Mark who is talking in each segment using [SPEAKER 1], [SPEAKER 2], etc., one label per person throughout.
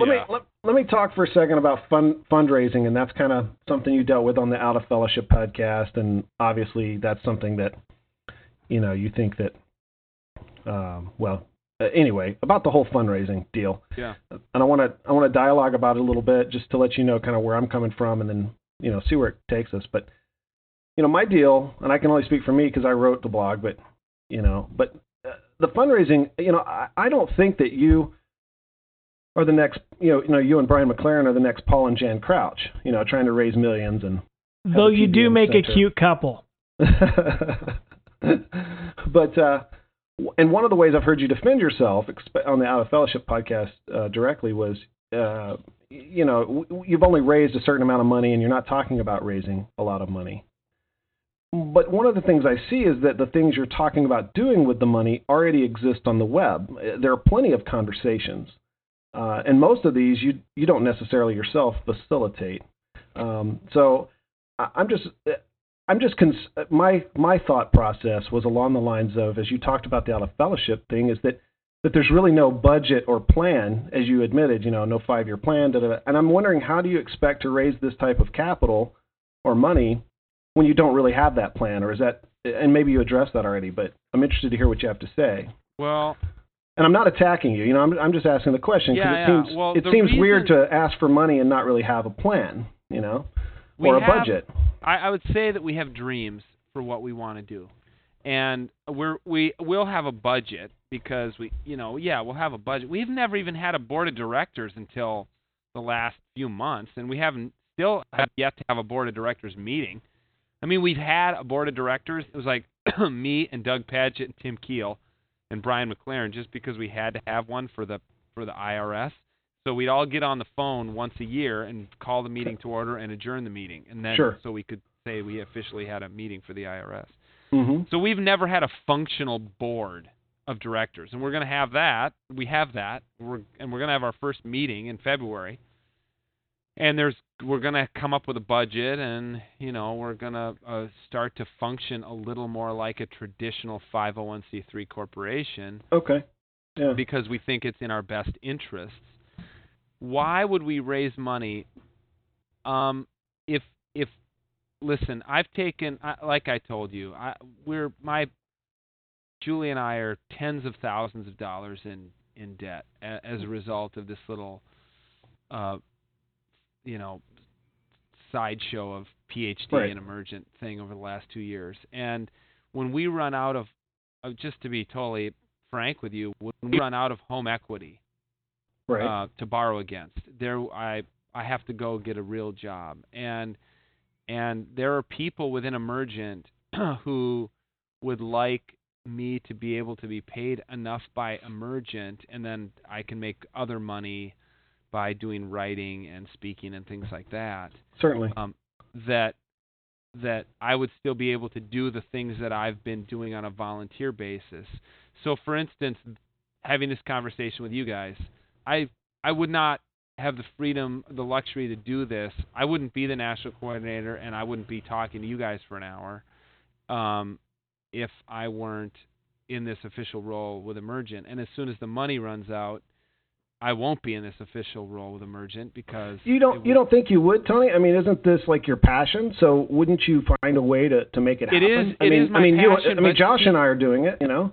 [SPEAKER 1] Let me let, let me talk for a second about fund fundraising, and that's kind of something you dealt with on the Out of Fellowship podcast, and obviously that's something that you know you think that. Um, well, uh, anyway, about the whole fundraising deal,
[SPEAKER 2] Yeah.
[SPEAKER 1] and I want to I want to dialogue about it a little bit just to let you know kind of where I'm coming from, and then you know see where it takes us. But you know my deal, and I can only speak for me because I wrote the blog, but you know, but uh, the fundraising, you know, I, I don't think that you are the next, you know, you know, you and Brian McLaren are the next Paul and Jan Crouch, you know, trying to raise millions and.
[SPEAKER 3] Though you do make a cute couple.
[SPEAKER 1] but uh, and one of the ways I've heard you defend yourself on the Out of Fellowship podcast uh, directly was, uh, you know, you've only raised a certain amount of money, and you're not talking about raising a lot of money. But one of the things I see is that the things you're talking about doing with the money already exist on the web. Uh, There are plenty of conversations, uh, and most of these you you don't necessarily yourself facilitate. Um, so I- I'm just I'm just cons- my my thought process was along the lines of as you talked about the out of fellowship thing is that that there's really no budget or plan as you admitted you know no five year plan da, da, da. and I'm wondering how do you expect to raise this type of capital or money when you don't really have that plan or is that and maybe you addressed that already but I'm interested to hear what you have to say
[SPEAKER 2] Well,
[SPEAKER 1] and I'm not attacking you you know I'm I'm just asking the question because
[SPEAKER 2] Yeah,
[SPEAKER 1] it
[SPEAKER 2] yeah.
[SPEAKER 1] seems
[SPEAKER 2] Well,
[SPEAKER 1] it seems weird to ask for money and not really have a plan you know
[SPEAKER 2] we
[SPEAKER 1] or a
[SPEAKER 2] have-
[SPEAKER 1] budget
[SPEAKER 2] I, I would say that we have dreams for what we want to do, and we're we will have a budget because we you know yeah we'll have a budget. We've never even had a board of directors until the last few months, and we haven't still have yet to have a board of directors meeting. I mean, we've had a board of directors. It was like me and Doug Pagitt and Tim Keel and Brian McLaren, just because we had to have one for the for the IRS. So we'd all get on the phone once a year and call the meeting to order and adjourn the meeting, and then
[SPEAKER 1] Sure.
[SPEAKER 2] so we could say we officially had a meeting for the IRS.
[SPEAKER 1] mm-hmm.
[SPEAKER 2] So we've never had a functional board of directors, and we're going to have that. We have that. We're and we're going to have our first meeting in February. And there's we're going to come up with a budget, and you know we're going to uh, start to function a little more like a traditional 501c3 corporation
[SPEAKER 1] okay yeah
[SPEAKER 2] because we think it's in our best interests. Why would we raise money? Um, if if listen, I've taken like I told you, I we're my Julie and I are tens of thousands of dollars in in debt a, as a result of this little, uh, you know, sideshow of PhD
[SPEAKER 1] Right.
[SPEAKER 2] and emergent thing over the last two years. And when we run out of, uh, just to be totally frank with you, when we run out of home equity
[SPEAKER 1] right
[SPEAKER 2] uh, to borrow against, there I I have to go get a real job, and and there are people within Emergent who would like me to be able to be paid enough by Emergent, and then I can make other money by doing writing and speaking and things like that
[SPEAKER 1] certainly
[SPEAKER 2] um, that that I would still be able to do the things that I've been doing on a volunteer basis. So, for instance, having this conversation with you guys, I I would not have the freedom, the luxury to do this. I wouldn't be the national coordinator, and I wouldn't be talking to you guys for an hour um, if I weren't in this official role with Emergent. And as soon as the money runs out, I won't be in this official role with Emergent because
[SPEAKER 1] You don't you don't think you would, Tony? I mean, isn't this like your passion? So wouldn't you find a way to, to make it
[SPEAKER 2] It
[SPEAKER 1] happen?
[SPEAKER 2] is-
[SPEAKER 1] I
[SPEAKER 2] it
[SPEAKER 1] mean,
[SPEAKER 2] is my
[SPEAKER 1] I mean,
[SPEAKER 2] passion,
[SPEAKER 1] you, I mean, Josh and I are doing it. You know,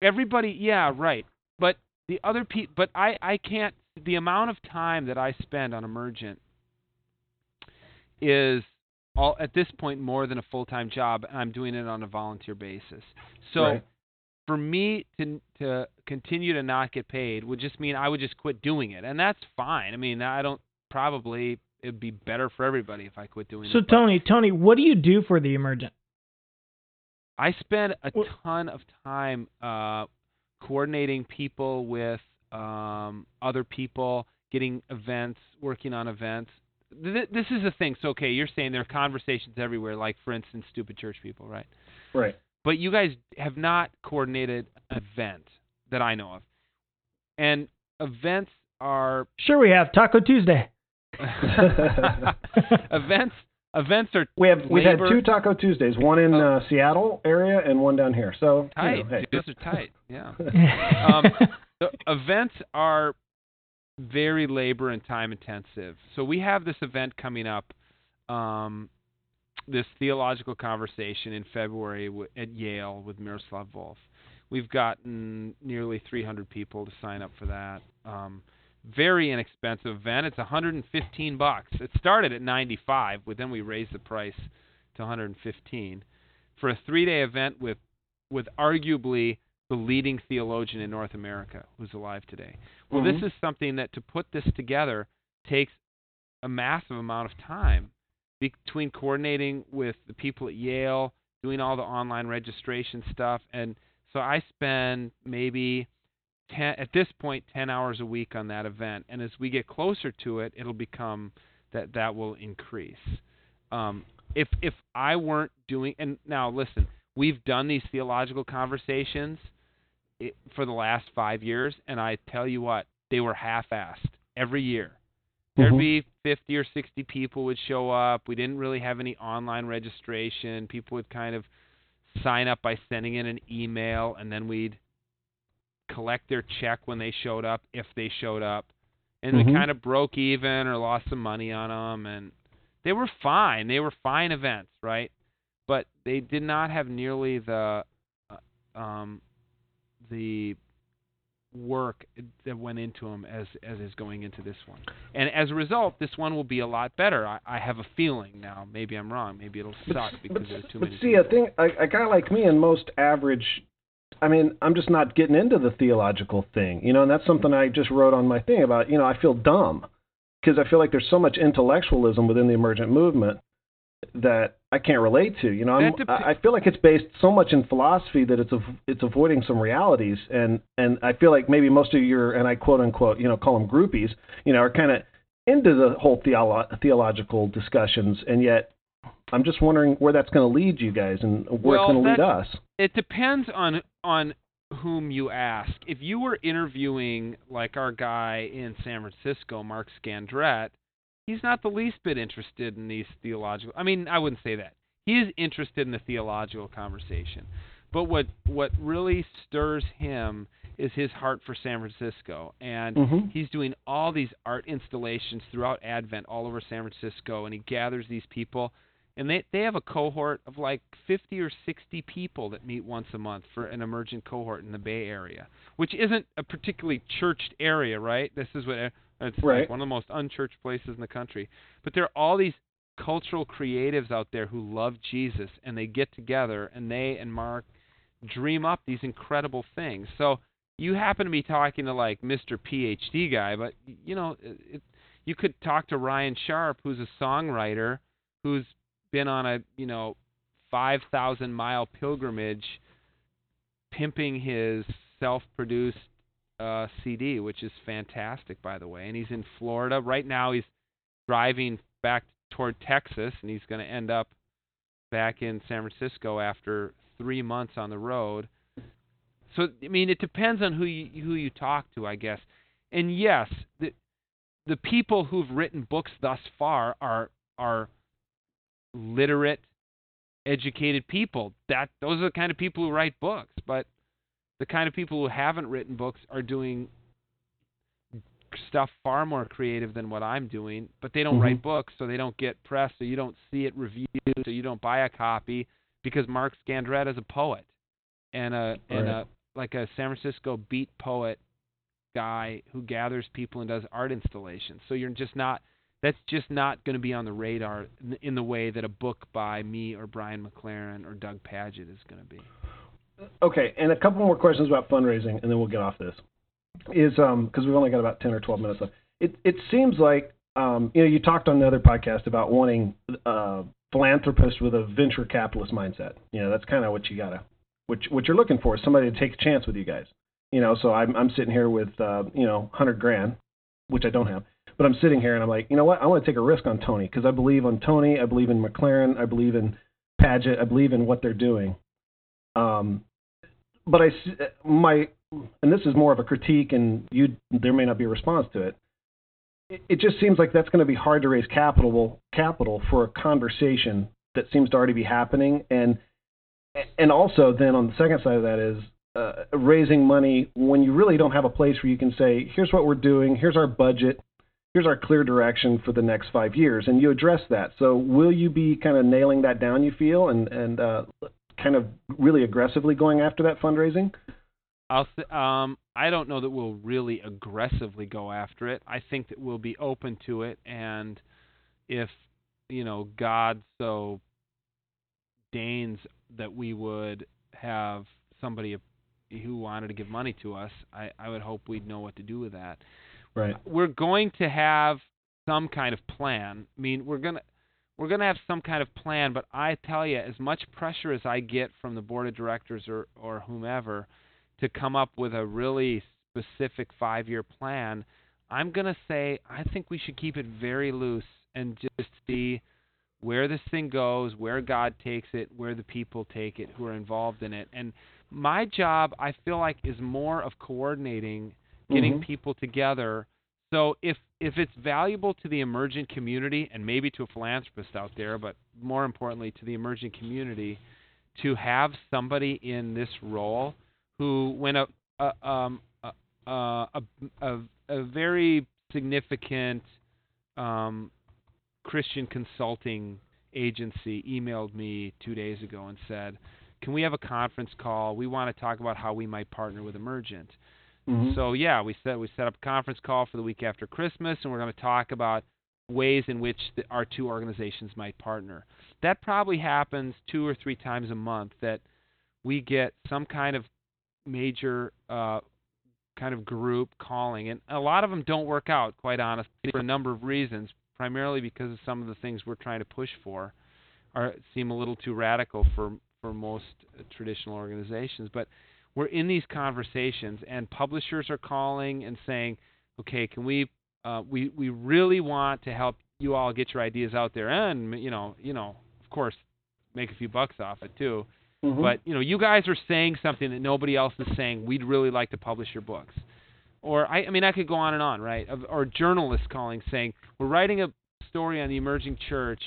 [SPEAKER 2] everybody yeah right but the other pe but i i can't the amount of time that i spend on emergent is all at this point more than a full time job and i'm doing it on a volunteer basis so
[SPEAKER 1] Right.
[SPEAKER 2] For me to to continue to not get paid would just mean i would just quit doing it and that's fine i mean i don't probably it'd be better for everybody if i quit doing
[SPEAKER 3] So
[SPEAKER 2] it So
[SPEAKER 3] Tony, Tony, what do you do for the emergent?
[SPEAKER 2] I spend a
[SPEAKER 3] Well-
[SPEAKER 2] ton of time uh, coordinating people with um, other people, getting events, working on events. Th- this is the thing. So, okay, you're saying there are conversations everywhere, like, for instance, stupid church people, right?
[SPEAKER 1] right?
[SPEAKER 2] But you guys have not coordinated an event that I know of. And events are
[SPEAKER 3] Sure, we have Taco Tuesday.
[SPEAKER 2] events events are
[SPEAKER 1] We have we've had two Taco Tuesdays, one in
[SPEAKER 2] Oh.
[SPEAKER 1] uh, Seattle area and one down here. So you
[SPEAKER 2] tight.
[SPEAKER 1] know, hey.
[SPEAKER 2] Those are tight. Yeah. um, the events are very labor and time intensive. So we have this event coming up, um, this theological conversation in February w- at Yale with Miroslav Volf. We've gotten nearly 300 people to sign up for that. Um, very inexpensive event. It's 115 bucks. It started at 95, but then we raised the price to 115 for a three-day event with with arguably the leading theologian in North America who's alive today. Well,
[SPEAKER 1] Mhm.
[SPEAKER 2] this is something that to put this together takes a massive amount of time between coordinating with the people at Yale, doing all the online registration stuff, and so I spend maybe 10 at this point 10 hours a week on that event, and as we get closer to it, it'll become that that will increase. Um, if if I weren't doing and now listen, we've done these theological conversations for the last five years, and I tell you what, they were half-assed every year. There'd
[SPEAKER 1] Mhm.
[SPEAKER 2] be 50 or 60 people would show up. We didn't really have any online registration. People would kind of sign up by sending in an email, and then we'd collect their check when they showed up, if they showed up. And
[SPEAKER 1] Mhm.
[SPEAKER 2] we kind of broke even or lost some money on them, and they were fine. They were fine events, right? But they did not have nearly the uh, um, the work that went into them as as is going into this one. And as a result, this one will be a lot better. I, I have a feeling now. Maybe I'm wrong. Maybe it'll suck because
[SPEAKER 1] but,
[SPEAKER 2] there's too
[SPEAKER 1] but
[SPEAKER 2] many.
[SPEAKER 1] see, a
[SPEAKER 2] people.
[SPEAKER 1] thing, a, a guy like me and most average, I mean, I'm just not getting into the theological thing, you know, and that's something I just wrote on my thing about. You know, I feel dumb because I feel like there's so much intellectualism within the emergent movement that I can't relate to. You know, I'm,
[SPEAKER 2] dep-
[SPEAKER 1] I feel like it's based so much in philosophy that it's av- it's avoiding some realities, and and I feel like maybe most of your and I quote unquote you know call them groupies, you know, are kind of into the whole theolo- theological discussions, and yet I'm just wondering where that's going to lead you guys and where
[SPEAKER 2] Well,
[SPEAKER 1] it's going to lead us.
[SPEAKER 2] it depends on on whom you ask. If you were interviewing like our guy in San Francisco, Mark Scandrette, he's not the least bit interested in these theological. I mean, I wouldn't say that. He is interested in the theological conversation. But what what really stirs him is his heart for San Francisco and
[SPEAKER 1] Mhm.
[SPEAKER 2] he's doing all these art installations throughout Advent all over San Francisco and he gathers these people and they they have a cohort of like 50 or 60 people that meet once a month for an emergent cohort in the Bay Area, which isn't a particularly churched area, right? This is what it's
[SPEAKER 1] Right.
[SPEAKER 2] like one of the most unchurched places in the country. But there are all these cultural creatives out there who love Jesus and they get together and they and Mark dream up these incredible things. So you happen to be talking to like Mr. PhD guy, but you know, it, you could talk to Ryan Sharp, who's a songwriter, who's been on a you know five thousand mile pilgrimage, pimping his self-produced uh, CD, which is fantastic, by the way. And he's in Florida right now. He's driving back toward Texas, and he's going to end up back in San Francisco after three months on the road. So I mean, it depends on who you who you talk to, I guess. And yes, the the people who've written books thus far are are literate, educated people. That those are the kind of people who write books. But the kind of people who haven't written books are doing stuff far more creative than what I'm doing, but they don't
[SPEAKER 1] Mhm.
[SPEAKER 2] write books, so they don't get press, so you don't see it reviewed, so you don't buy a copy because Mark Scandrette is a poet and a and a like a San Francisco beat poet guy who gathers people and does art installations. So you're just not that's just not going to be on the radar in- in the way that a book by me or Brian McLaren or Doug Pagitt is going to be.
[SPEAKER 1] Okay, and a couple more questions about fundraising, and then we'll get off this. Is um because we've only got about ten or twelve minutes left. It it seems like um you know you talked on another podcast about wanting uh philanthropist with a venture capitalist mindset. You know that's kind of what you gotta what what you're looking for is somebody to take a chance with you guys. You know, so I'm I'm sitting here with uh you know hundred grand, which I don't have, but I'm sitting here and I'm like, you know what, I want to take a risk on Tony because I believe on Tony, I believe in McLaren, I believe in Pagitt, I believe in what they're doing. Um, but I my and this is more of a critique, and you there may not be a response to it. It, it just seems like that's going to be hard to raise capital capital for a conversation that seems to already be happening, and and also then on the second side of that is uh, raising money when you really don't have a place where you can say, here's what we're doing, here's our budget, here's our clear direction for the next five years, and you address that. So will you be kind of nailing that down? You feel and and uh, kind of really aggressively going after that fundraising?
[SPEAKER 2] I'll um I don't know that we'll really aggressively go after it. I think that we'll be open to it and if you know God so deigns that we would have somebody who wanted to give money to us, I, I would hope we'd know what to do with that.
[SPEAKER 1] Right.
[SPEAKER 2] We're going to have some kind of plan. I mean, we're gonna we're gonna have some kind of plan, but I tell you, as much pressure as I get from the board of directors or or whomever to come up with a really specific five year plan, I'm gonna say I think we should keep it very loose and just see where this thing goes, where God takes it, where the people take it who are involved in it. And my job, I feel like, is more of coordinating, getting
[SPEAKER 1] mm-hmm.
[SPEAKER 2] people together. So if if it's valuable to the emergent community and maybe to a philanthropist out there, but more importantly to the emergent community, to have somebody in this role who, when a a um, a, a, a, a very significant um, Christian consulting agency emailed me two days ago and said, "Can we have a conference call? We want to talk about how we might partner with Emergent."
[SPEAKER 1] Mm-hmm.
[SPEAKER 2] So yeah, we set we set up a conference call for the week after Christmas, and we're going to talk about ways in which the, our two organizations might partner. That probably happens two or three times a month. That we get some kind of major uh, kind of group calling, and a lot of them don't work out. Quite honestly, for a number of reasons primarily because of some of the things we're trying to push for are seem a little too radical for for most uh, traditional organizations. But we're in these conversations, and publishers are calling and saying, "Okay, can we uh, we we really want to help you all get your ideas out there, and you know, you know, of course, make a few bucks off it too."
[SPEAKER 1] Mm-hmm.
[SPEAKER 2] But you know, you guys are saying something that nobody else is saying. We'd really like to publish your books or I, I mean, I could go on and on, right? Or journalists calling saying, "We're writing a story on the emerging church.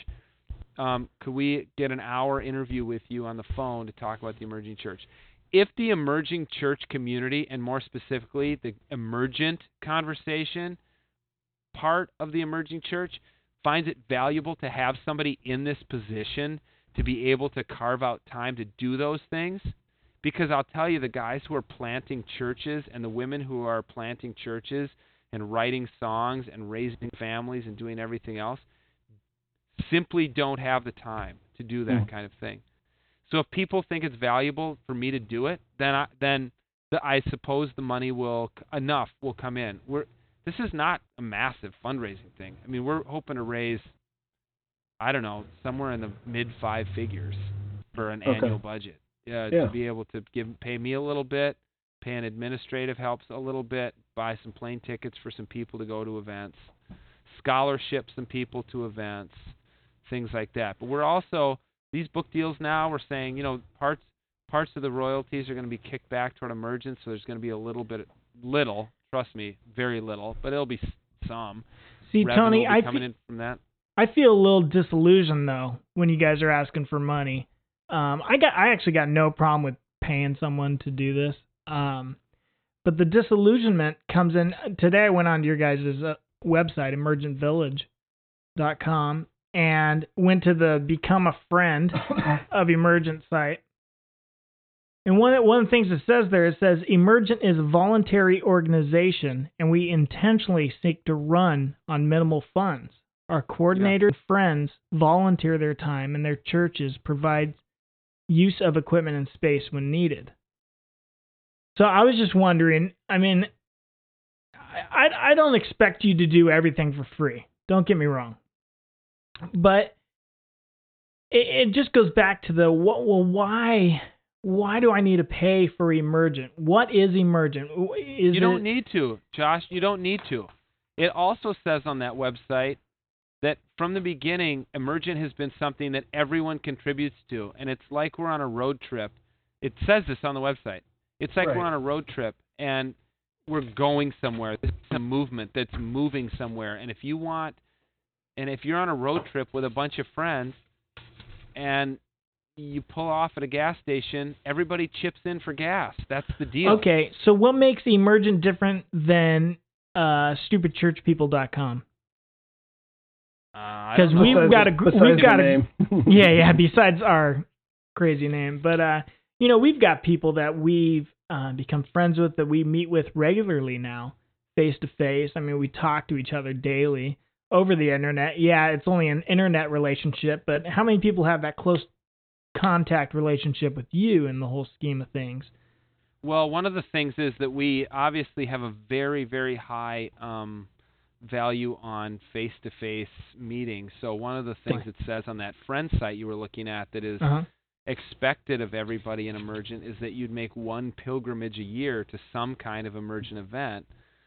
[SPEAKER 2] Um, could we get an hour interview with you on the phone to talk about the emerging church?" If the emerging church community, and more specifically the emergent conversation part of the emerging church, finds it valuable to have somebody in this position to be able to carve out time to do those things, because I'll tell you, the guys who are planting churches and the women who are planting churches and writing songs and raising families and doing everything else simply don't have the time to do that mm. kind of thing. So if people think it's valuable for me to do it, then I, then the, I suppose the money will enough will come in. We're this is not a massive fundraising thing. I mean, we're hoping to raise I don't know, somewhere in the mid five figures for an
[SPEAKER 1] okay.
[SPEAKER 2] annual budget uh,
[SPEAKER 1] yeah.
[SPEAKER 2] to be able to give pay me a little bit, pay an administrative helps a little bit, buy some plane tickets for some people to go to events, scholarship some people to events, things like that. But we're also these book deals now. We're saying you know parts parts of the royalties are going to be kicked back toward emergence, so there's going to be a little bit little, trust me, very little, but it'll be some.
[SPEAKER 3] See,
[SPEAKER 2] Revenue
[SPEAKER 3] Tony, I
[SPEAKER 2] coming
[SPEAKER 3] fe-
[SPEAKER 2] in from that.
[SPEAKER 3] I feel a little disillusioned though when you guys are asking for money. Um, I got I actually got no problem with paying someone to do this. Um, but the disillusionment comes in today. I went on to your guys' uh, website, emergentvillage.com, and went to the Become a Friend of Emergent site. And one one of the things it says there, it says Emergent is a voluntary organization, and we intentionally seek to run on minimal funds. Our coordinator yeah. friends volunteer their time, and their churches provide use of equipment and space when needed. So I was just wondering. I mean, I I don't expect you to do everything for free. Don't get me wrong, but it, it just goes back to the what. Well, why why do I need to pay for emergent? What is emergent? Is
[SPEAKER 2] you don't
[SPEAKER 3] it...
[SPEAKER 2] need to, Josh. You don't need to. It also says on that website that from the beginning, Emergent has been something that everyone contributes to, and it's like we're on a road trip. It says this on the website. It's like
[SPEAKER 1] right.
[SPEAKER 2] we're on a road trip and we're going somewhere. This is a movement that's moving somewhere, and if you want, and if you're on a road trip with a bunch of friends, and you pull off at a gas station, everybody chips in for gas. That's the deal.
[SPEAKER 3] Okay, so what makes Emergent different than uh, stupidchurchpeople.com?
[SPEAKER 2] Because
[SPEAKER 3] Uh, we've got a gr- we've got a
[SPEAKER 1] name.
[SPEAKER 3] yeah, yeah. Besides our crazy name, but uh, you know, we've got people that we've uh, become friends with that we meet with regularly now, face to face. I mean, we talk to each other daily over the internet. Yeah, it's only an internet relationship, but how many people have that close contact relationship with you in the whole scheme of things?
[SPEAKER 2] Well, one of the things is that we obviously have a very, very high um, value on face-to-face meetings. So one of the things it says on that friend site you were looking at that is
[SPEAKER 3] Uh huh.
[SPEAKER 2] expected of everybody in Emergent is that you'd make one pilgrimage a year to some kind of Emergent event.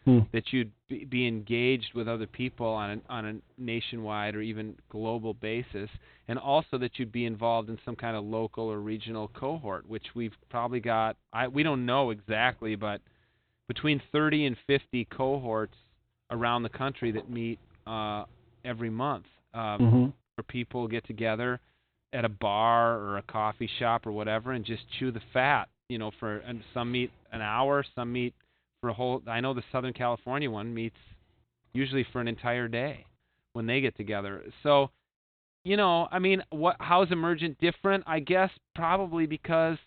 [SPEAKER 1] Hmm.
[SPEAKER 2] That you'd be, engaged with other people on a, on a nationwide or even global basis, and also that you'd be involved in some kind of local or regional cohort, which we've probably got. I we don't know exactly, but between 30 and 50 cohorts around the country that meet uh, every month. Um,
[SPEAKER 1] Mhm.
[SPEAKER 2] where people get together at a bar or a coffee shop or whatever and just chew the fat. You know, for and some meet an hour, some meet for a whole. I know the Southern California one meets usually for an entire day when they get together. So, you know, I mean, what? How's Emergent different? I guess probably because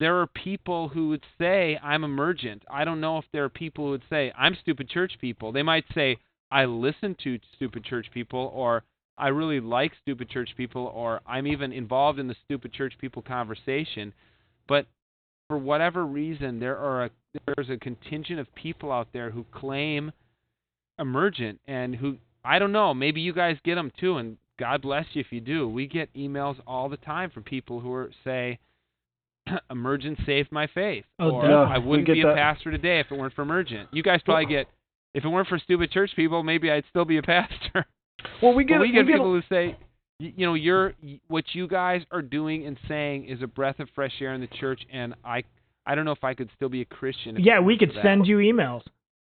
[SPEAKER 2] there are people who would say I'm emergent. I don't know if there are people who would say I'm stupid church people. They might say I listen to stupid church people or I really like stupid church people or I'm even involved in the stupid church people conversation. But for whatever reason there are a there's a contingent of people out there who claim emergent and who I don't know, maybe you guys get them too and God bless you if you do. We get emails all the time from people who are say Emergent saved my faith.
[SPEAKER 3] Oh,
[SPEAKER 2] or
[SPEAKER 3] duh.
[SPEAKER 2] I wouldn't be a pastor today if it weren't for Emergent. You guys probably oh. get if it weren't for stupid church people, maybe I'd still be a pastor.
[SPEAKER 1] Well, we
[SPEAKER 2] But
[SPEAKER 1] get
[SPEAKER 2] we get
[SPEAKER 1] we
[SPEAKER 2] people who say, y- you know, you're what you guys are doing and saying is a breath of fresh air in the church, and I, I don't know if I could still be a Christian. If
[SPEAKER 3] Yeah, we could
[SPEAKER 2] for that.
[SPEAKER 3] send you emails.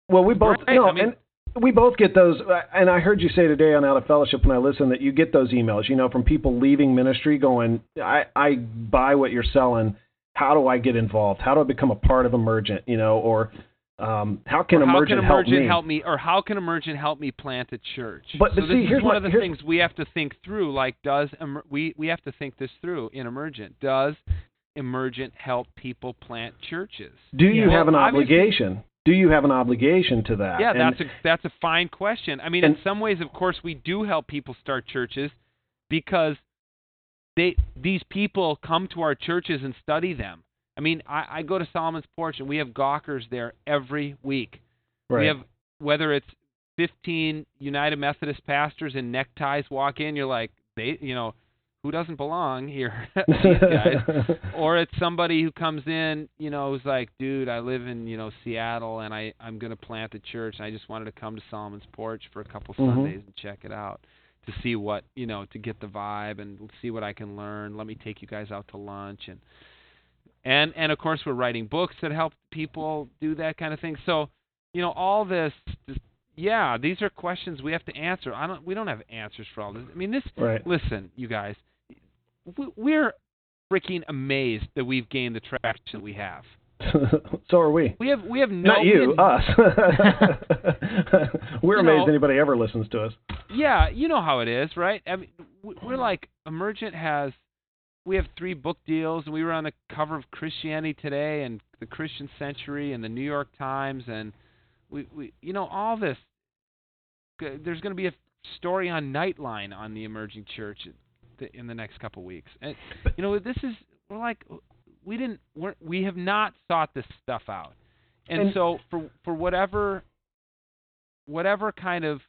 [SPEAKER 1] Well, we both
[SPEAKER 2] Right,
[SPEAKER 1] no,
[SPEAKER 2] I mean-
[SPEAKER 1] and we both get those. uh, And I heard you say today on Out of Fellowship when I listened that you get those emails. You know, from people leaving ministry, going, "I I buy what you're selling. How do I get involved? How do I become a part of Emergent? You know, or um, how can
[SPEAKER 2] Or how
[SPEAKER 1] Emergent
[SPEAKER 2] can
[SPEAKER 1] help me?
[SPEAKER 2] help me, or how can Emergent help me plant a church?
[SPEAKER 1] But-
[SPEAKER 2] so
[SPEAKER 1] but
[SPEAKER 2] this
[SPEAKER 1] see,
[SPEAKER 2] is one
[SPEAKER 1] what-
[SPEAKER 2] of the things we have to think through. Like, does Emer- we we have to think this through in Emergent? Does Emergent help people plant churches?
[SPEAKER 1] Do you
[SPEAKER 3] Yeah.
[SPEAKER 1] have an obligation? Do you have an obligation to that?
[SPEAKER 2] Yeah,
[SPEAKER 1] And-
[SPEAKER 2] that's a that's a fine question. I mean,
[SPEAKER 1] and-
[SPEAKER 2] in some ways, of course, we do help people start churches because they these people come to our churches and study them. I mean, I, I go to Solomon's Porch and we have gawkers there every week.
[SPEAKER 1] right.
[SPEAKER 2] We have whether it's 15 United Methodist pastors in neckties walk in, you're like, they, you know, who doesn't belong here? These guys or it's somebody who comes in, you know, who's like, dude, I live in, you know, Seattle and I I'm going to plant a church and I just wanted to come to Solomon's Porch for a couple
[SPEAKER 1] Mhm.
[SPEAKER 2] Sundays and check it out to see what, you know, to get the vibe and see what I can learn. Let me take you guys out to lunch and and and of course we're writing books that help people do that kind of thing. So, you know, all this, this yeah, these are questions we have to answer. I don't we don't have answers for all this. I mean, this
[SPEAKER 1] right.
[SPEAKER 2] listen, you guys, we- we're freaking amazed that we've gained the traction that we have.
[SPEAKER 1] so are we.
[SPEAKER 2] We have we have no
[SPEAKER 1] Not you,
[SPEAKER 2] have-
[SPEAKER 1] us. We're
[SPEAKER 2] You
[SPEAKER 1] amazed
[SPEAKER 2] know-
[SPEAKER 1] anybody ever listens to us.
[SPEAKER 2] Yeah, you know how it is, right? I mean, we- we're like Emergent has we have three book deals and we were on the cover of Christianity Today and the Christian Century and the New York Times and we we you know all this there's going to be a story on Nightline on the emerging church in the next couple weeks. And you know this is we're like we didn't we're, we have not sought this stuff out. And,
[SPEAKER 1] And-
[SPEAKER 2] so for for whatever whatever kind of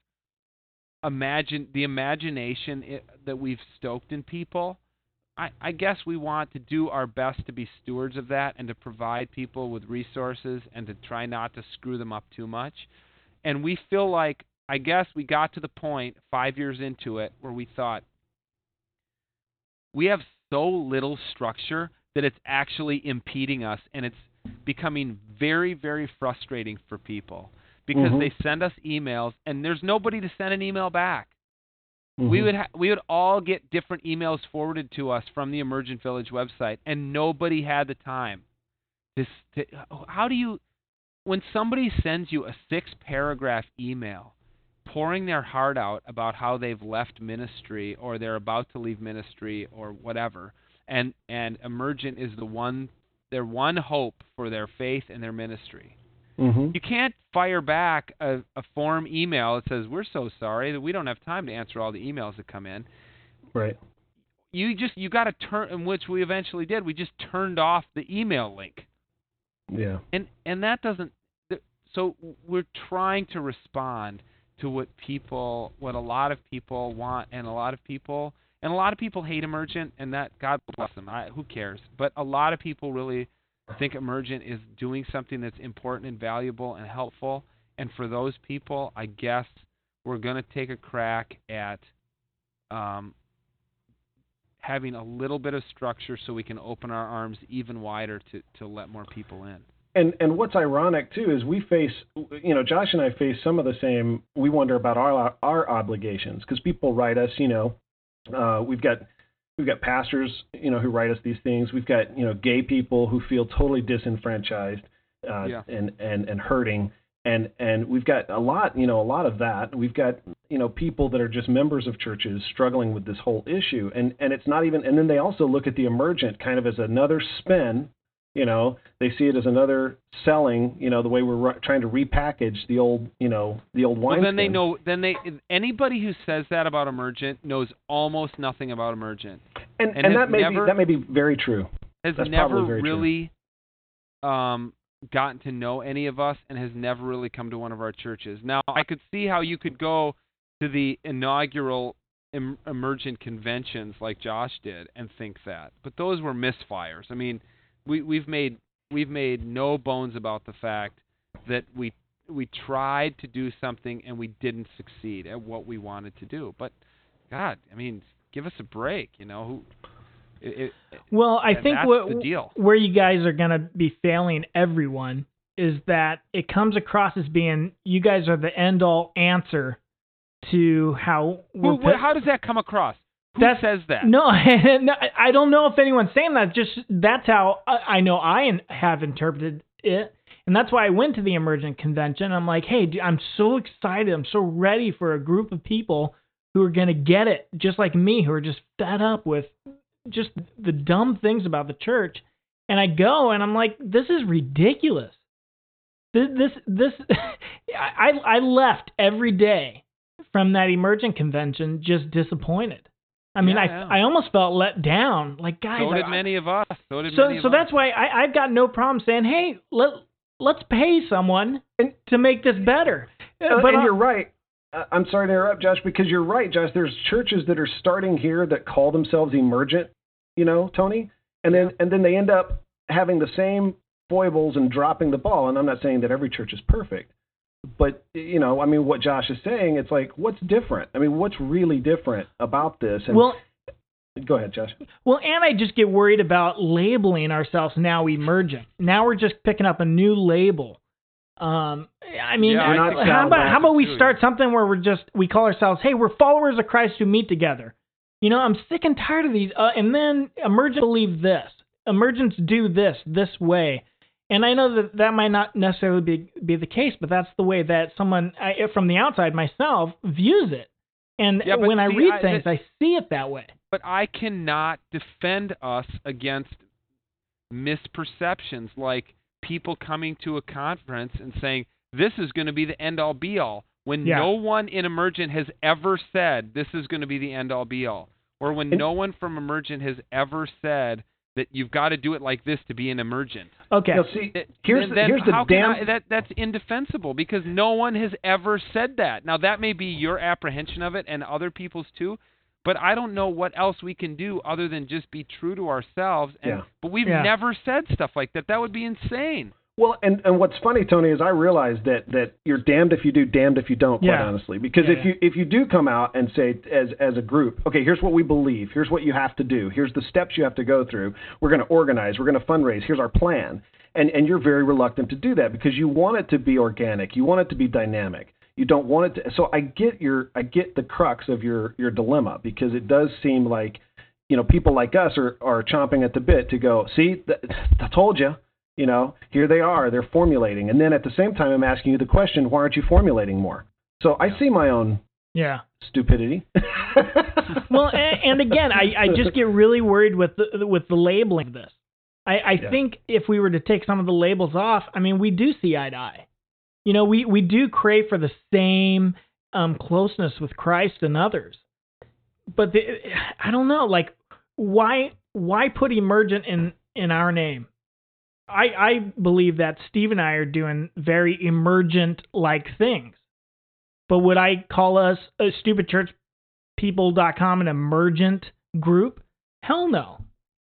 [SPEAKER 2] imagine the imagination i that we've stoked in people I, I guess we want to do our best to be stewards of that and to provide people with resources and to try not to screw them up too much. And we feel like, I guess we got to the point five years into it where we thought we have so little structure that it's actually impeding us and it's becoming very, very frustrating for people because
[SPEAKER 1] Mhm.
[SPEAKER 2] they send us emails and there's nobody to send an email back. We
[SPEAKER 1] Mhm.
[SPEAKER 2] would ha- we would all get different emails forwarded to us from the Emergent Village website, and nobody had the time. This to, how do you when somebody sends you a six paragraph email pouring their heart out about how they've left ministry or they're about to leave ministry or whatever, and and Emergent is the one their one hope for their faith and their ministry.
[SPEAKER 1] Mhm.
[SPEAKER 2] You can't fire back a, a form email that says we're so sorry that we don't have time to answer all the emails that come in.
[SPEAKER 1] Right.
[SPEAKER 2] You just you got to turn, in which we eventually did. We just turned off the email link,
[SPEAKER 1] Yeah.
[SPEAKER 2] and and that doesn't. So we're trying to respond to what people, what a lot of people want, and a lot of people, and a lot of people hate emergent, and that God bless them. I, who cares? But a lot of people really think emergent is doing something that's important and valuable and helpful. And for those people, I guess we're going to take a crack at um, having a little bit of structure so we can open our arms even wider to, to let more people in.
[SPEAKER 1] And and what's ironic too is we face, you know, Josh and I face some of the same. We wonder about our our obligations because people write us, you know, uh, we've got we've got pastors, you know, who write us these things. We've got you know gay people who feel totally disenfranchised uh,
[SPEAKER 2] Yeah.
[SPEAKER 1] and and and hurting. And and we've got a lot, you know, a lot of that. We've got you know people that are just members of churches struggling with this whole issue, and and it's not even. And then they also look at the emergent kind of as another spin you know they see it as another selling you know the way we're trying to repackage the old you know the old wine
[SPEAKER 2] Well, then they know. Then they anybody who says that about emergent knows almost nothing about emergent.
[SPEAKER 1] and
[SPEAKER 2] and
[SPEAKER 1] and, that may
[SPEAKER 2] never-
[SPEAKER 1] be that may be very true
[SPEAKER 2] Has
[SPEAKER 1] That's
[SPEAKER 2] never
[SPEAKER 1] very true.
[SPEAKER 2] really um, gotten to know any of us, and has never really come to one of our churches. Now, I could see how you could go to the inaugural em- emergent conventions like Josh did and think that, but those were misfires. I mean, we we've made we've made no bones about the fact that we we tried to do something and we didn't succeed at what we wanted to do. But God, I mean, give us a break, you know. Who it, it,
[SPEAKER 3] Well, I think what
[SPEAKER 2] the deal.
[SPEAKER 3] where you guys are going to be failing everyone is that it comes across as being you guys are the end all answer to how we're
[SPEAKER 2] Who, wh- how does that come across? Who
[SPEAKER 3] That's-
[SPEAKER 2] says that?
[SPEAKER 3] No, I don't know if anyone's saying that. Just that's how I I know I have interpreted it, and that's why I went to the Emergent Convention. I'm like, hey, dude, I'm so excited. I'm so ready for a group of people who are gonna get it, just like me, who are just fed up with just the dumb things about the church. And I go, and I'm like, this is ridiculous. This, this, this I, I left every day from that Emergent Convention just disappointed. I mean,
[SPEAKER 2] Yeah,
[SPEAKER 3] I
[SPEAKER 2] yeah.
[SPEAKER 3] I almost felt let down. Like guys,
[SPEAKER 2] so did
[SPEAKER 3] I-
[SPEAKER 2] many of us. So did
[SPEAKER 3] so
[SPEAKER 2] many of
[SPEAKER 3] so
[SPEAKER 2] us.
[SPEAKER 3] that's why I I've got no problem saying, hey, let let's pay someone to make this better.
[SPEAKER 1] Uh,
[SPEAKER 3] but
[SPEAKER 1] and
[SPEAKER 3] I-
[SPEAKER 1] you're right Uh, i'm sorry to interrupt josh because you're right josh there's churches that are starting here that call themselves emergent you know tony and then and then they end up having the same foibles and dropping the ball and i'm not saying that every church is perfect but you know i mean what josh is saying it's like what's different i mean what's really different about this and
[SPEAKER 3] well,
[SPEAKER 1] go ahead josh
[SPEAKER 3] Well, and I just get worried about labeling ourselves now emergent. Now we're just picking up a new label. Um, I mean,
[SPEAKER 2] Yeah, I
[SPEAKER 3] how, how about how about we start something where we're just we call ourselves, hey, we're followers of Christ who meet together. You know, I'm sick and tired of these. Uh, and then emergent believe this, emergents do this this way. And I know that that might not necessarily be be the case, but that's the way that someone I, from the outside myself views it. And
[SPEAKER 2] Yeah,
[SPEAKER 3] when I read
[SPEAKER 2] I-
[SPEAKER 3] things, I see it that way.
[SPEAKER 2] but I cannot defend us against misperceptions like people coming to a conference and saying this is going to be the end all be all when
[SPEAKER 3] Yeah.
[SPEAKER 2] no one in emergent has ever said this is going to be the end all be all or when
[SPEAKER 1] And-
[SPEAKER 2] no one from emergent has ever said that you've got to do it like this to be an emergent
[SPEAKER 3] Okay.
[SPEAKER 1] now see here's
[SPEAKER 2] then,
[SPEAKER 1] the,
[SPEAKER 2] then
[SPEAKER 1] here's the
[SPEAKER 2] can
[SPEAKER 1] damn
[SPEAKER 2] I, that that's indefensible because no one has ever said that. Now that may be your apprehension of it and other people's too, but I don't know what else we can do other than just be true to ourselves. And,
[SPEAKER 1] Yeah.
[SPEAKER 2] But we've
[SPEAKER 3] Yeah.
[SPEAKER 2] never said stuff like that. That would be insane.
[SPEAKER 1] Well, and and what's funny, Tony, is I realize that that you're damned if you do, damned if you don't. Quite
[SPEAKER 3] Yeah.
[SPEAKER 1] honestly, because
[SPEAKER 3] Yeah,
[SPEAKER 1] if you if you do come out and say as as a group, okay, here's what we believe, here's what you have to do, here's the steps you have to go through. We're going to organize, we're going to fundraise. Here's our plan, and and you're very reluctant to do that because you want it to be organic, you want it to be dynamic. you don't want it to. So I get your I get the crux of your your dilemma because it does seem like you know people like us are are chomping at the bit to go. See, th- I told you. You know, here they are. They're formulating, and then at the same time, I'm asking you the question: Why aren't you formulating more? So I see my own
[SPEAKER 3] Yeah.
[SPEAKER 1] stupidity.
[SPEAKER 3] Well, and, and again, I, I just get really worried with the with the labeling of this. I, I
[SPEAKER 1] Yeah.
[SPEAKER 3] think if we were to take some of the labels off, I mean, we do see eye to eye. You know, we, we do crave for the same um, closeness with Christ and others. But the, I don't know, like why why put emergent in in our name? I I believe that Steve and I are doing very emergent like things. But would I call us a stupid church people.com an emergent group? Hell no.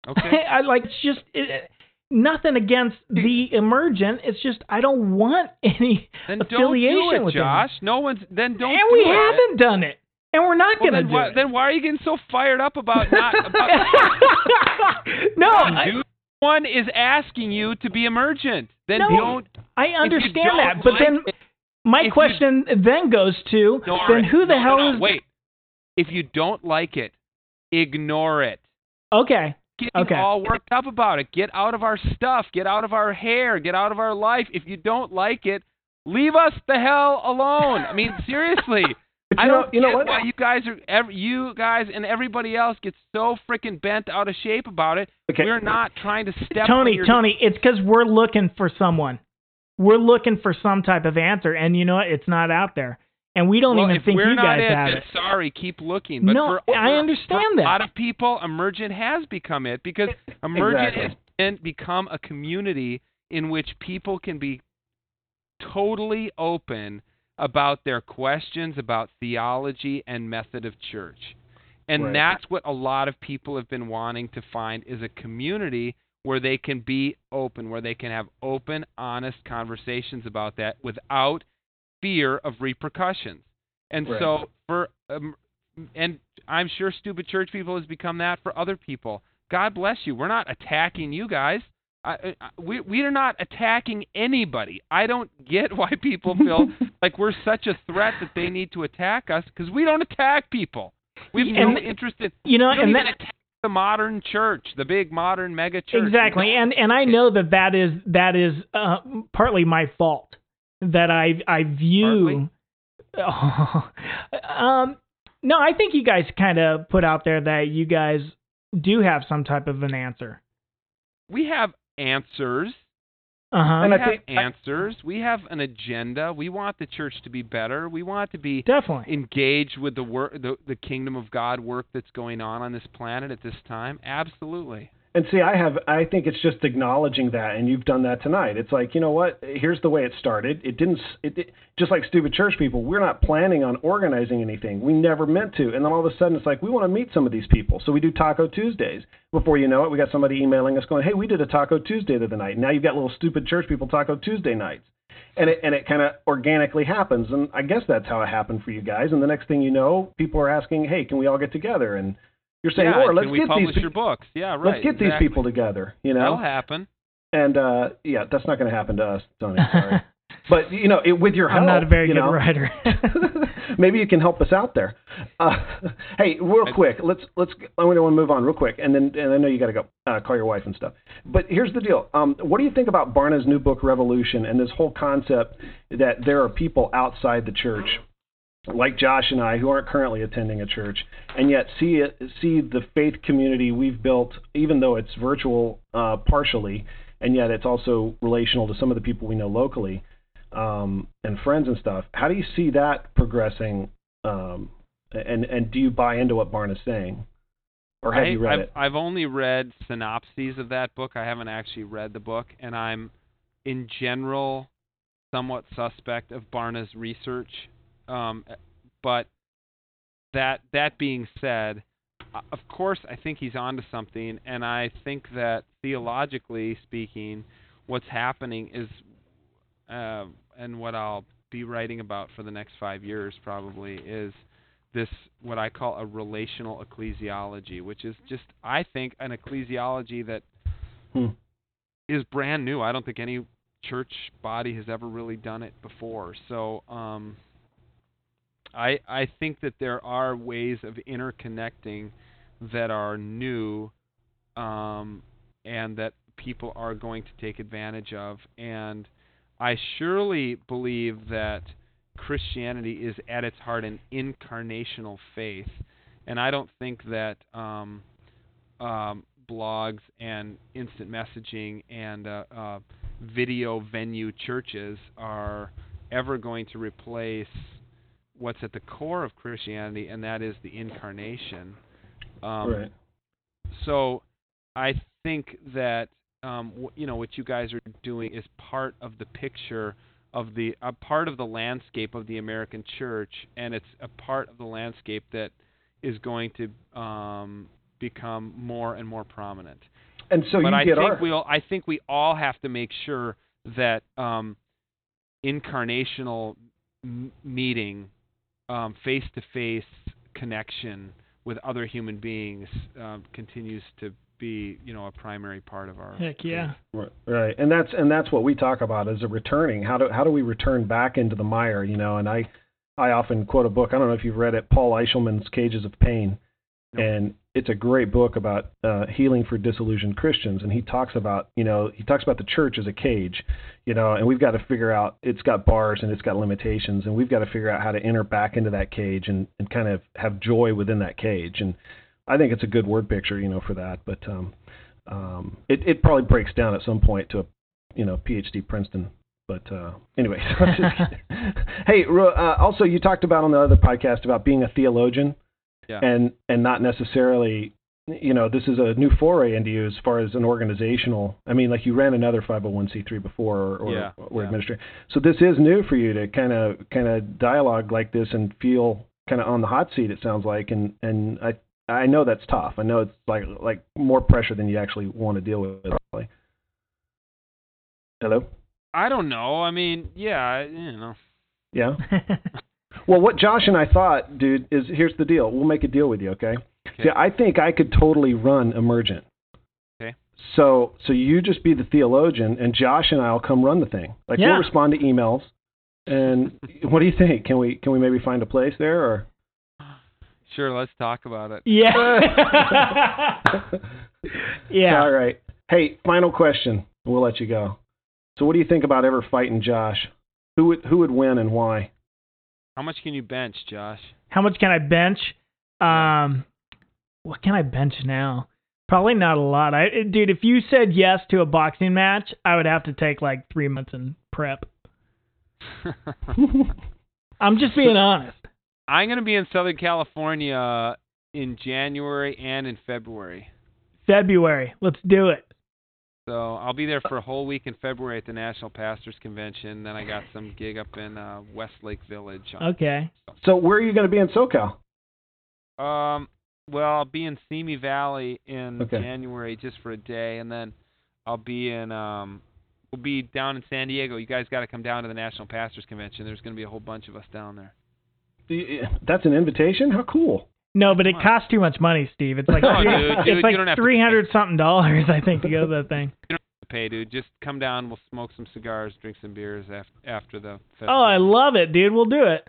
[SPEAKER 2] Okay.
[SPEAKER 3] I like it's just it, nothing against the emergent. It's just I don't want any
[SPEAKER 2] Then don't
[SPEAKER 3] affiliation
[SPEAKER 2] do it,
[SPEAKER 3] with them.
[SPEAKER 2] Josh. No one's. Then don't.
[SPEAKER 3] and
[SPEAKER 2] do
[SPEAKER 3] we
[SPEAKER 2] it.
[SPEAKER 3] haven't done it, and we're not
[SPEAKER 2] Well,
[SPEAKER 3] gonna
[SPEAKER 2] then,
[SPEAKER 3] do
[SPEAKER 2] why,
[SPEAKER 3] it.
[SPEAKER 2] then why are you getting so fired up about not? About,
[SPEAKER 3] no,
[SPEAKER 2] on,
[SPEAKER 3] I,
[SPEAKER 2] dude. One is asking you to be emergent. Then
[SPEAKER 3] No.
[SPEAKER 2] don't.
[SPEAKER 3] I understand that, but
[SPEAKER 2] like
[SPEAKER 3] then
[SPEAKER 2] it-
[SPEAKER 3] my
[SPEAKER 2] if you-
[SPEAKER 3] question then goes to
[SPEAKER 2] No,
[SPEAKER 3] then who the
[SPEAKER 2] no,
[SPEAKER 3] hell
[SPEAKER 2] no,
[SPEAKER 3] is
[SPEAKER 2] Wait. If you don't like it, ignore it.
[SPEAKER 3] okay?
[SPEAKER 2] Get
[SPEAKER 3] Okay.
[SPEAKER 2] all worked up about it. Get out of our stuff. Get out of our hair. Get out of our life. If you don't like it, leave us the hell alone. I mean, seriously.
[SPEAKER 1] But
[SPEAKER 2] I
[SPEAKER 1] you know-
[SPEAKER 2] don't
[SPEAKER 1] you know what?
[SPEAKER 2] why you guys are ev you guys and everybody else gets so freaking bent out of shape about it.
[SPEAKER 1] Okay.
[SPEAKER 2] We're not trying to step on
[SPEAKER 3] Tony,
[SPEAKER 2] your
[SPEAKER 3] Tony, it's because we're looking for someone. We're looking for some type of answer, and you know what? It's not out there, and we don't
[SPEAKER 2] well,
[SPEAKER 3] even think you guys
[SPEAKER 2] it,
[SPEAKER 3] have it.
[SPEAKER 2] sorry, keep looking. But
[SPEAKER 3] No,
[SPEAKER 2] for,
[SPEAKER 3] I understand
[SPEAKER 2] for
[SPEAKER 3] that.
[SPEAKER 2] A lot of people, emergent has become it because emergent
[SPEAKER 1] Exactly.
[SPEAKER 2] has been, become a community in which people can be totally open about their questions about theology and method of church. And
[SPEAKER 1] Right.
[SPEAKER 2] that's what a lot of people have been wanting to find is a community where they can be open, where they can have open, honest conversations about that without fear of repercussions. And
[SPEAKER 1] Right.
[SPEAKER 2] so for um, and I'm sure stupid church people has become that for other people. God bless you. We're not attacking you guys. I, I, we we are not attacking anybody. I don't get why people feel like we're such a threat that they need to attack us because we don't attack people. We have no
[SPEAKER 3] And-
[SPEAKER 2] interest in.
[SPEAKER 3] You know, and that,
[SPEAKER 2] attack the modern church, the big modern mega church.
[SPEAKER 3] Exactly,
[SPEAKER 2] don't-
[SPEAKER 3] and and I know that that is that is uh, partly my fault that I I view. um, no, I think you guys kind of put out there that you guys do have some type of an answer.
[SPEAKER 2] we have answers.
[SPEAKER 3] Uh huh.
[SPEAKER 1] And
[SPEAKER 2] we
[SPEAKER 1] I
[SPEAKER 2] have
[SPEAKER 1] think- I-
[SPEAKER 2] answers. we have an agenda. We want the church to be better. We want to be
[SPEAKER 3] Definitely.
[SPEAKER 2] engaged with the work, the, the kingdom of God work that's going on on this planet at this time. Absolutely.
[SPEAKER 1] And see, I have, I think it's just acknowledging that, and you've done that tonight. It's like, you know what? Here's the way it started. It didn't, it, it just like stupid church people. We're not planning on organizing anything. We never meant to. And then all of a sudden, it's like we want to meet some of these people, so we do Taco Tuesdays. Before you know it, we got somebody emailing us going, "Hey, we did a Taco Tuesday the other night." Now you've got little stupid church people Taco Tuesday nights. And it and it kind of organically happens, and I guess that's how it happened for you guys. And the next thing you know, people are asking, "Hey, can we all get together?" And you're saying,
[SPEAKER 2] yeah,
[SPEAKER 1] "Or let's
[SPEAKER 2] we
[SPEAKER 1] get
[SPEAKER 2] publish
[SPEAKER 1] these
[SPEAKER 2] your
[SPEAKER 1] pe-
[SPEAKER 2] books? Yeah, right.
[SPEAKER 1] let's get these people together." You know,
[SPEAKER 2] That'll happen.
[SPEAKER 1] and uh, yeah, that's not going to happen to us, Tony. Sorry, but you know, it, with your help,
[SPEAKER 3] I'm not a very good
[SPEAKER 1] know,
[SPEAKER 3] writer.
[SPEAKER 1] maybe you can help us out there. Uh, hey, real
[SPEAKER 2] I-
[SPEAKER 1] quick, let's let's. I want to move on real quick, and then and I know you got to go uh, call your wife and stuff. But here's the deal. Um, what do you think about Barna's new book, Revolution, and this whole concept that there are people outside the church, like Josh and I, who aren't currently attending a church, and yet see it, see the faith community we've built, even though it's virtual uh, partially, and yet it's also relational to some of the people we know locally um, and friends and stuff. How do you see that progressing? Um, and and do you buy into what Barna's saying, or have
[SPEAKER 2] I,
[SPEAKER 1] you read
[SPEAKER 2] I've,
[SPEAKER 1] it?
[SPEAKER 2] I've only read synopses of that book. I haven't actually read the book, and I'm, in general, somewhat suspect of Barna's research. Um, but that that being said, of course, I think he's onto something, and I think that theologically speaking, what's happening is, uh, and what I'll be writing about for the next five years probably is this what I call a relational ecclesiology, which is just I think an ecclesiology that is
[SPEAKER 1] Hmm.
[SPEAKER 2] brand new. I don't think any church body has ever really done it before. So um I I think that there are ways of interconnecting that are new, um, and that people are going to take advantage of. And I surely believe that Christianity is at its heart an incarnational faith, and I don't think that um, um, blogs and instant messaging and uh, uh, video venue churches are ever going to replace what's at the core of Christianity, and that is the incarnation. Um,
[SPEAKER 1] right.
[SPEAKER 2] So I think that um, w- you know what you guys are doing is part of the picture of the a part of the landscape of the American church, and it's a part of the landscape that is going to um, become more and more prominent.
[SPEAKER 1] And so
[SPEAKER 2] but I think
[SPEAKER 1] our
[SPEAKER 2] we'll I think we all have to make sure that um, incarnational m- meeting, face to face connection with other human beings um, continues to be you know a primary part of our
[SPEAKER 3] Heck yeah.
[SPEAKER 1] Right, right, and that's and that's what we talk about is a returning. How do how do we return back into the mire? You know, and I I often quote a book. I don't know if you've read it, Paul Eichelman's Cages of Pain,
[SPEAKER 2] No.
[SPEAKER 1] and it's a great book about uh, healing for disillusioned Christians. And he talks about you know he talks about the church as a cage, you know, and we've got to figure out it's got bars and it's got limitations, and we've got to figure out how to enter back into that cage and and kind of have joy within that cage. And I think it's a good word picture, you know, for that. But um, um, it it probably breaks down at some point to a you know PhD Princeton. But uh, anyway, hey, uh, also you talked about on the other podcast about being a theologian,
[SPEAKER 2] Yeah.
[SPEAKER 1] and and not necessarily, you know, this is a new foray into you as far as an organizational. I mean, like you ran another 501c3 before or, or
[SPEAKER 2] Yeah,
[SPEAKER 1] were
[SPEAKER 2] yeah.
[SPEAKER 1] administrator, so this is new for you to kind of kind of dialogue like this and feel kind of on the hot seat. It sounds like, and and I I know that's tough. I know it's like like more pressure than you actually want to deal with. Probably. Hello.
[SPEAKER 2] I don't know. I mean, yeah, you know.
[SPEAKER 1] Yeah. Well, what Josh and I thought, dude, is here's the deal. We'll make a deal with you, okay?
[SPEAKER 2] Okay.
[SPEAKER 1] See, I think I could totally run Emergent.
[SPEAKER 2] Okay.
[SPEAKER 1] So, so you just be the theologian, and Josh and I'll come run the thing. Like
[SPEAKER 3] Yeah.
[SPEAKER 1] we'll respond to emails. And what do you think? Can we can we maybe find a place there or?
[SPEAKER 2] Sure, let's talk about it.
[SPEAKER 3] yeah. yeah.
[SPEAKER 1] All right. Hey, final question. We'll let you go. So, what do you think about ever fighting Josh? Who would who would win and why?
[SPEAKER 2] How much can you bench, Josh?
[SPEAKER 3] How much can I bench? Um, what can I bench now? Probably not a lot. I, dude, if you said yes to a boxing match, I would have to take like three months in prep. I'm just being honest.
[SPEAKER 2] I'm going to be in Southern California in January and in February.
[SPEAKER 3] February, let's do it.
[SPEAKER 2] So I'll be there for a whole week in February at the National Pastors Convention. Then I got some gig up in uh, Westlake Village. on-
[SPEAKER 3] Okay.
[SPEAKER 1] So, where are you going to be in SoCal?
[SPEAKER 2] Um, well, I'll be in Simi Valley in
[SPEAKER 1] Okay.
[SPEAKER 2] January just for a day, and then I'll be in um, we'll be down in San Diego. You guys got to come down to the National Pastors Convention. There's going to be a whole bunch of us down there.
[SPEAKER 1] Do That's an invitation. How cool!
[SPEAKER 3] No, but it
[SPEAKER 2] on.
[SPEAKER 3] costs too much money, Steve. It's like
[SPEAKER 1] No,
[SPEAKER 3] three-
[SPEAKER 2] dude, dude,
[SPEAKER 3] it's like
[SPEAKER 2] you don't have to
[SPEAKER 3] three hundred something dollars, I think, to go to that thing.
[SPEAKER 2] You don't have to pay, dude. Just come down. We'll smoke some cigars, drink some beers after after the. Festival.
[SPEAKER 3] Oh, I love it, dude. We'll do it.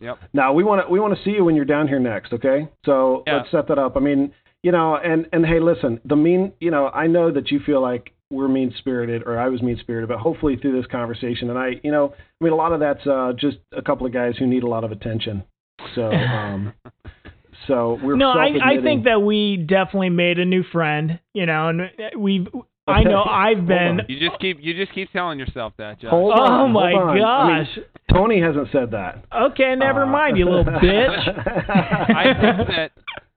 [SPEAKER 2] Yep.
[SPEAKER 1] Now we want to we want to see you when you're down here next, okay? So
[SPEAKER 2] Yeah.
[SPEAKER 1] let's set that up. I mean, you know, and and hey, listen, the mean, you know, I know that you feel like we're mean spirited or I was mean spirited, but hopefully through this conversation, and I, you know, I mean, a lot of that's uh, just a couple of guys who need a lot of attention. So, um, so we're
[SPEAKER 3] no, I, I think that we definitely made a new friend, you know, and we've. I know I've been.
[SPEAKER 2] You just keep you just keep telling yourself that, Josh.
[SPEAKER 1] Hold
[SPEAKER 3] Oh
[SPEAKER 1] on,
[SPEAKER 3] my
[SPEAKER 1] hold on. I mean,
[SPEAKER 3] gosh.
[SPEAKER 1] Tony hasn't said that.
[SPEAKER 3] Okay, never
[SPEAKER 1] Uh,
[SPEAKER 3] mind, you little bitch.
[SPEAKER 2] I think that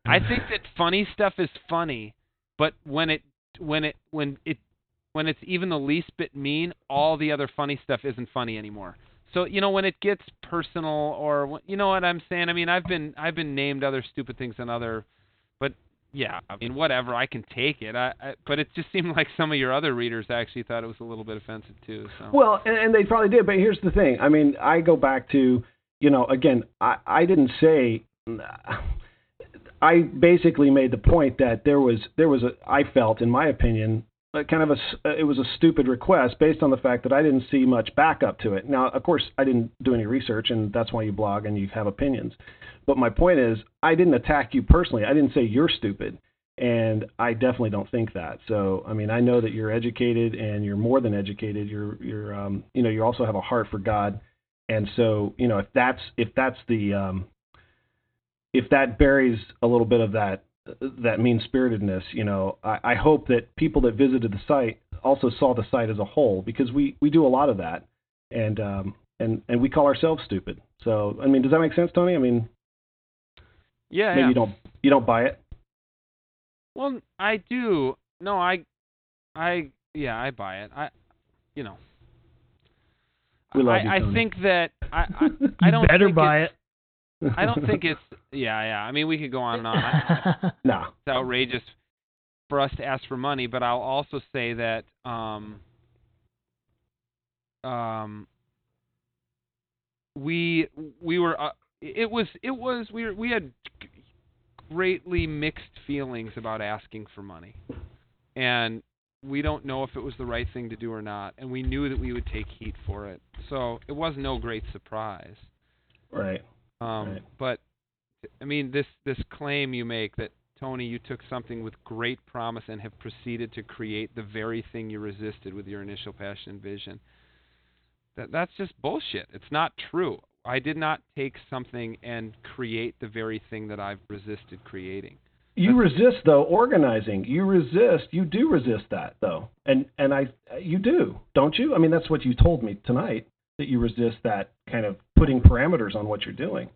[SPEAKER 2] I think that funny stuff is funny, but when it when it when it when it's even the least bit mean, all the other funny stuff isn't funny anymore. So you know when it gets personal or you know what I'm saying. I mean I've been I've been named other stupid things than other, but yeah I mean whatever I can take it. I, I but it just seemed like some of your other readers actually thought it was a little bit offensive too. So
[SPEAKER 1] Well, and, and they probably did, but here's the thing. I mean, I go back to, you know, again, I, I didn't say. I basically made the point that there was there was a I felt, in my opinion, kind of a uh, it was a stupid request based on the fact that I didn't see much backup to it. Now, of course, I didn't do any research, and that's why you blog and you have opinions. But my point is, I didn't attack you personally. I didn't say you're stupid, and I definitely don't think that. So, I mean, I know that you're educated and you're more than educated. You're you're um, you know you also have a heart for God, and so you know if that's if that's the um, if that buries a little bit of that that mean spiritedness, you know, I, I hope that people that visited the site also saw the site as a whole because we, we do a lot of that and um and, and we call ourselves stupid. So I mean, does that make sense, Tony? I mean,
[SPEAKER 2] Yeah,
[SPEAKER 1] maybe
[SPEAKER 2] yeah.
[SPEAKER 1] you don't you don't buy it.
[SPEAKER 2] Well, I do. No, I, I, yeah, I buy it. I, you know.
[SPEAKER 1] We love
[SPEAKER 2] I,
[SPEAKER 1] you,
[SPEAKER 2] I think that I, I,
[SPEAKER 3] You
[SPEAKER 2] I don't
[SPEAKER 3] better buy
[SPEAKER 2] it's,
[SPEAKER 3] it.
[SPEAKER 2] I don't think it's. Yeah, yeah. I mean, we could go on and on. I,
[SPEAKER 1] nah.
[SPEAKER 2] it's outrageous for us to ask for money, but I'll also say that um um we we were uh, it was it was we were, we had greatly mixed feelings about asking for money. And we don't know if it was the right thing to do or not, and we knew that we would take heat for it. So, it was no great surprise.
[SPEAKER 1] Right.
[SPEAKER 2] Um,
[SPEAKER 1] Right.
[SPEAKER 2] But I mean, this this claim you make that Tony, you took something with great promise and have proceeded to create the very thing you resisted with your initial passion and vision. That that's just bullshit. It's not true. I did not take something and create the very thing that I've resisted creating.
[SPEAKER 1] You resist though organizing. You resist. You do resist that though, and and I you do, don't you? I mean, that's what you told me tonight that you resist that kind of putting parameters on what you're doing.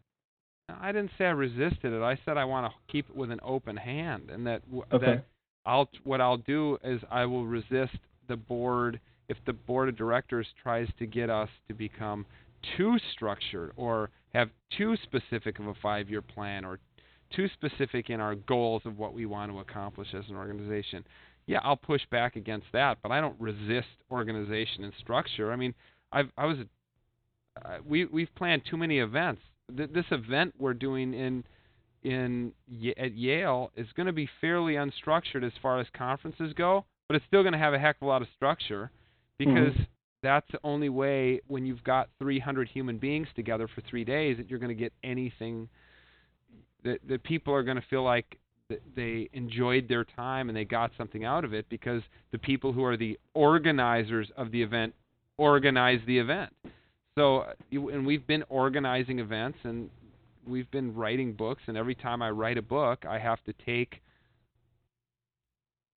[SPEAKER 2] I didn't say I resisted it. I said I want to keep it with an open hand, and that w-
[SPEAKER 1] Okay.
[SPEAKER 2] that I'll what I'll do is I will resist the board if the board of directors tries to get us to become too structured or have too specific of a five-year plan or too specific in our goals of what we want to accomplish as an organization. Yeah, I'll push back against that, but I don't resist organization and structure. I mean, I've I was uh, we we've planned too many events. Th- this event we're doing in in at Yale is going to be fairly unstructured as far as conferences go, but it's still going to have a heck of a lot of structure because that's the only way when you've got 300 human beings together for 3 days that you're going to get anything that that people are going to feel like they enjoyed their time and they got something out of it because the people who are the organizers of the event organize the event. So, and we've been organizing events and we've been writing books, and every time I write a book, I have to take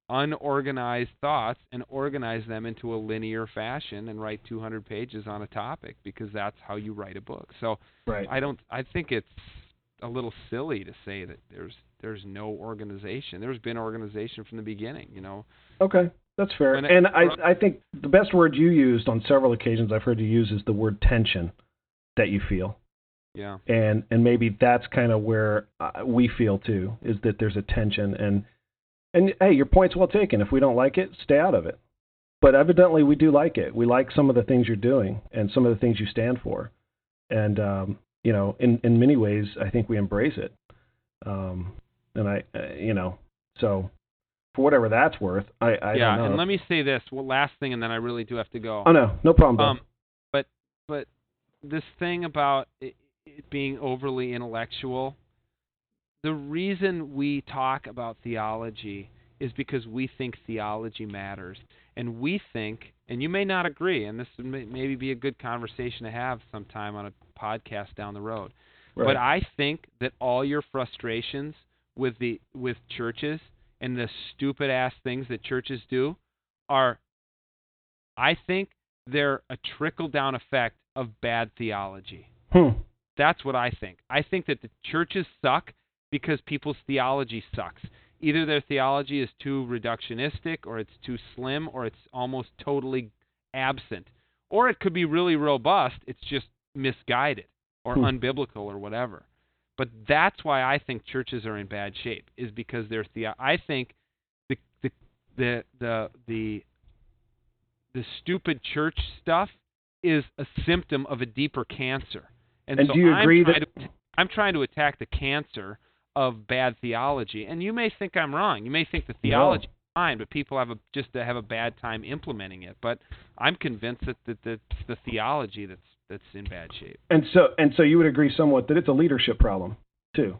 [SPEAKER 2] unorganized thoughts and organize them into a linear fashion and write 200 pages on a topic because that's how you write a book. So,
[SPEAKER 1] Right.
[SPEAKER 2] I don't I think it's a little silly to say that there's there's no organization. There's been organization from the beginning, you know.
[SPEAKER 1] Okay, that's fair.
[SPEAKER 2] When it-
[SPEAKER 1] and I, I think the best word you used on several occasions I've heard you use is the word tension that you feel.
[SPEAKER 2] Yeah.
[SPEAKER 1] And and maybe that's kind of where uh, we feel too is that there's a tension and and hey, your point's well taken. If we don't like it, stay out of it. But evidently we do like it. We like some of the things you're doing and some of the things you stand for. And um, you know, in in many ways I think we embrace it. Um, and I uh, you know, so for whatever that's worth, I I
[SPEAKER 2] yeah,
[SPEAKER 1] don't know.
[SPEAKER 2] and let me say this, well last thing and then I really do have to go.
[SPEAKER 1] Oh no, no problem.
[SPEAKER 2] Um, but but this thing about it, it being overly intellectual, the reason we talk about theology is because we think theology matters, and we think, and you may not agree, and this may maybe be a good conversation to have sometime on a podcast down the road.
[SPEAKER 1] right.
[SPEAKER 2] But I think that all your frustrations with the with churches and the stupid ass things that churches do are I think they're a trickle down effect of bad theology.
[SPEAKER 1] hmm.
[SPEAKER 2] That's what I think. I think that the churches suck because people's theology sucks. Either their theology is too reductionistic or it's too slim or it's almost totally absent. Or it could be really robust, it's just misguided or
[SPEAKER 1] Hmm.
[SPEAKER 2] unbiblical or whatever. But that's why I think churches are in bad shape is because their the I think the the the the the the stupid church stuff is a symptom of a deeper cancer. And,
[SPEAKER 1] And
[SPEAKER 2] so
[SPEAKER 1] do you
[SPEAKER 2] I'm
[SPEAKER 1] agree that-
[SPEAKER 2] to, I'm trying to attack the cancer of bad theology. And you may think I'm wrong. You may think the theology is fine, but people have a just to have a bad time implementing it. But I'm convinced that that that's the theology that's that's in bad shape.
[SPEAKER 1] And so and so you would agree somewhat that it's a leadership problem too.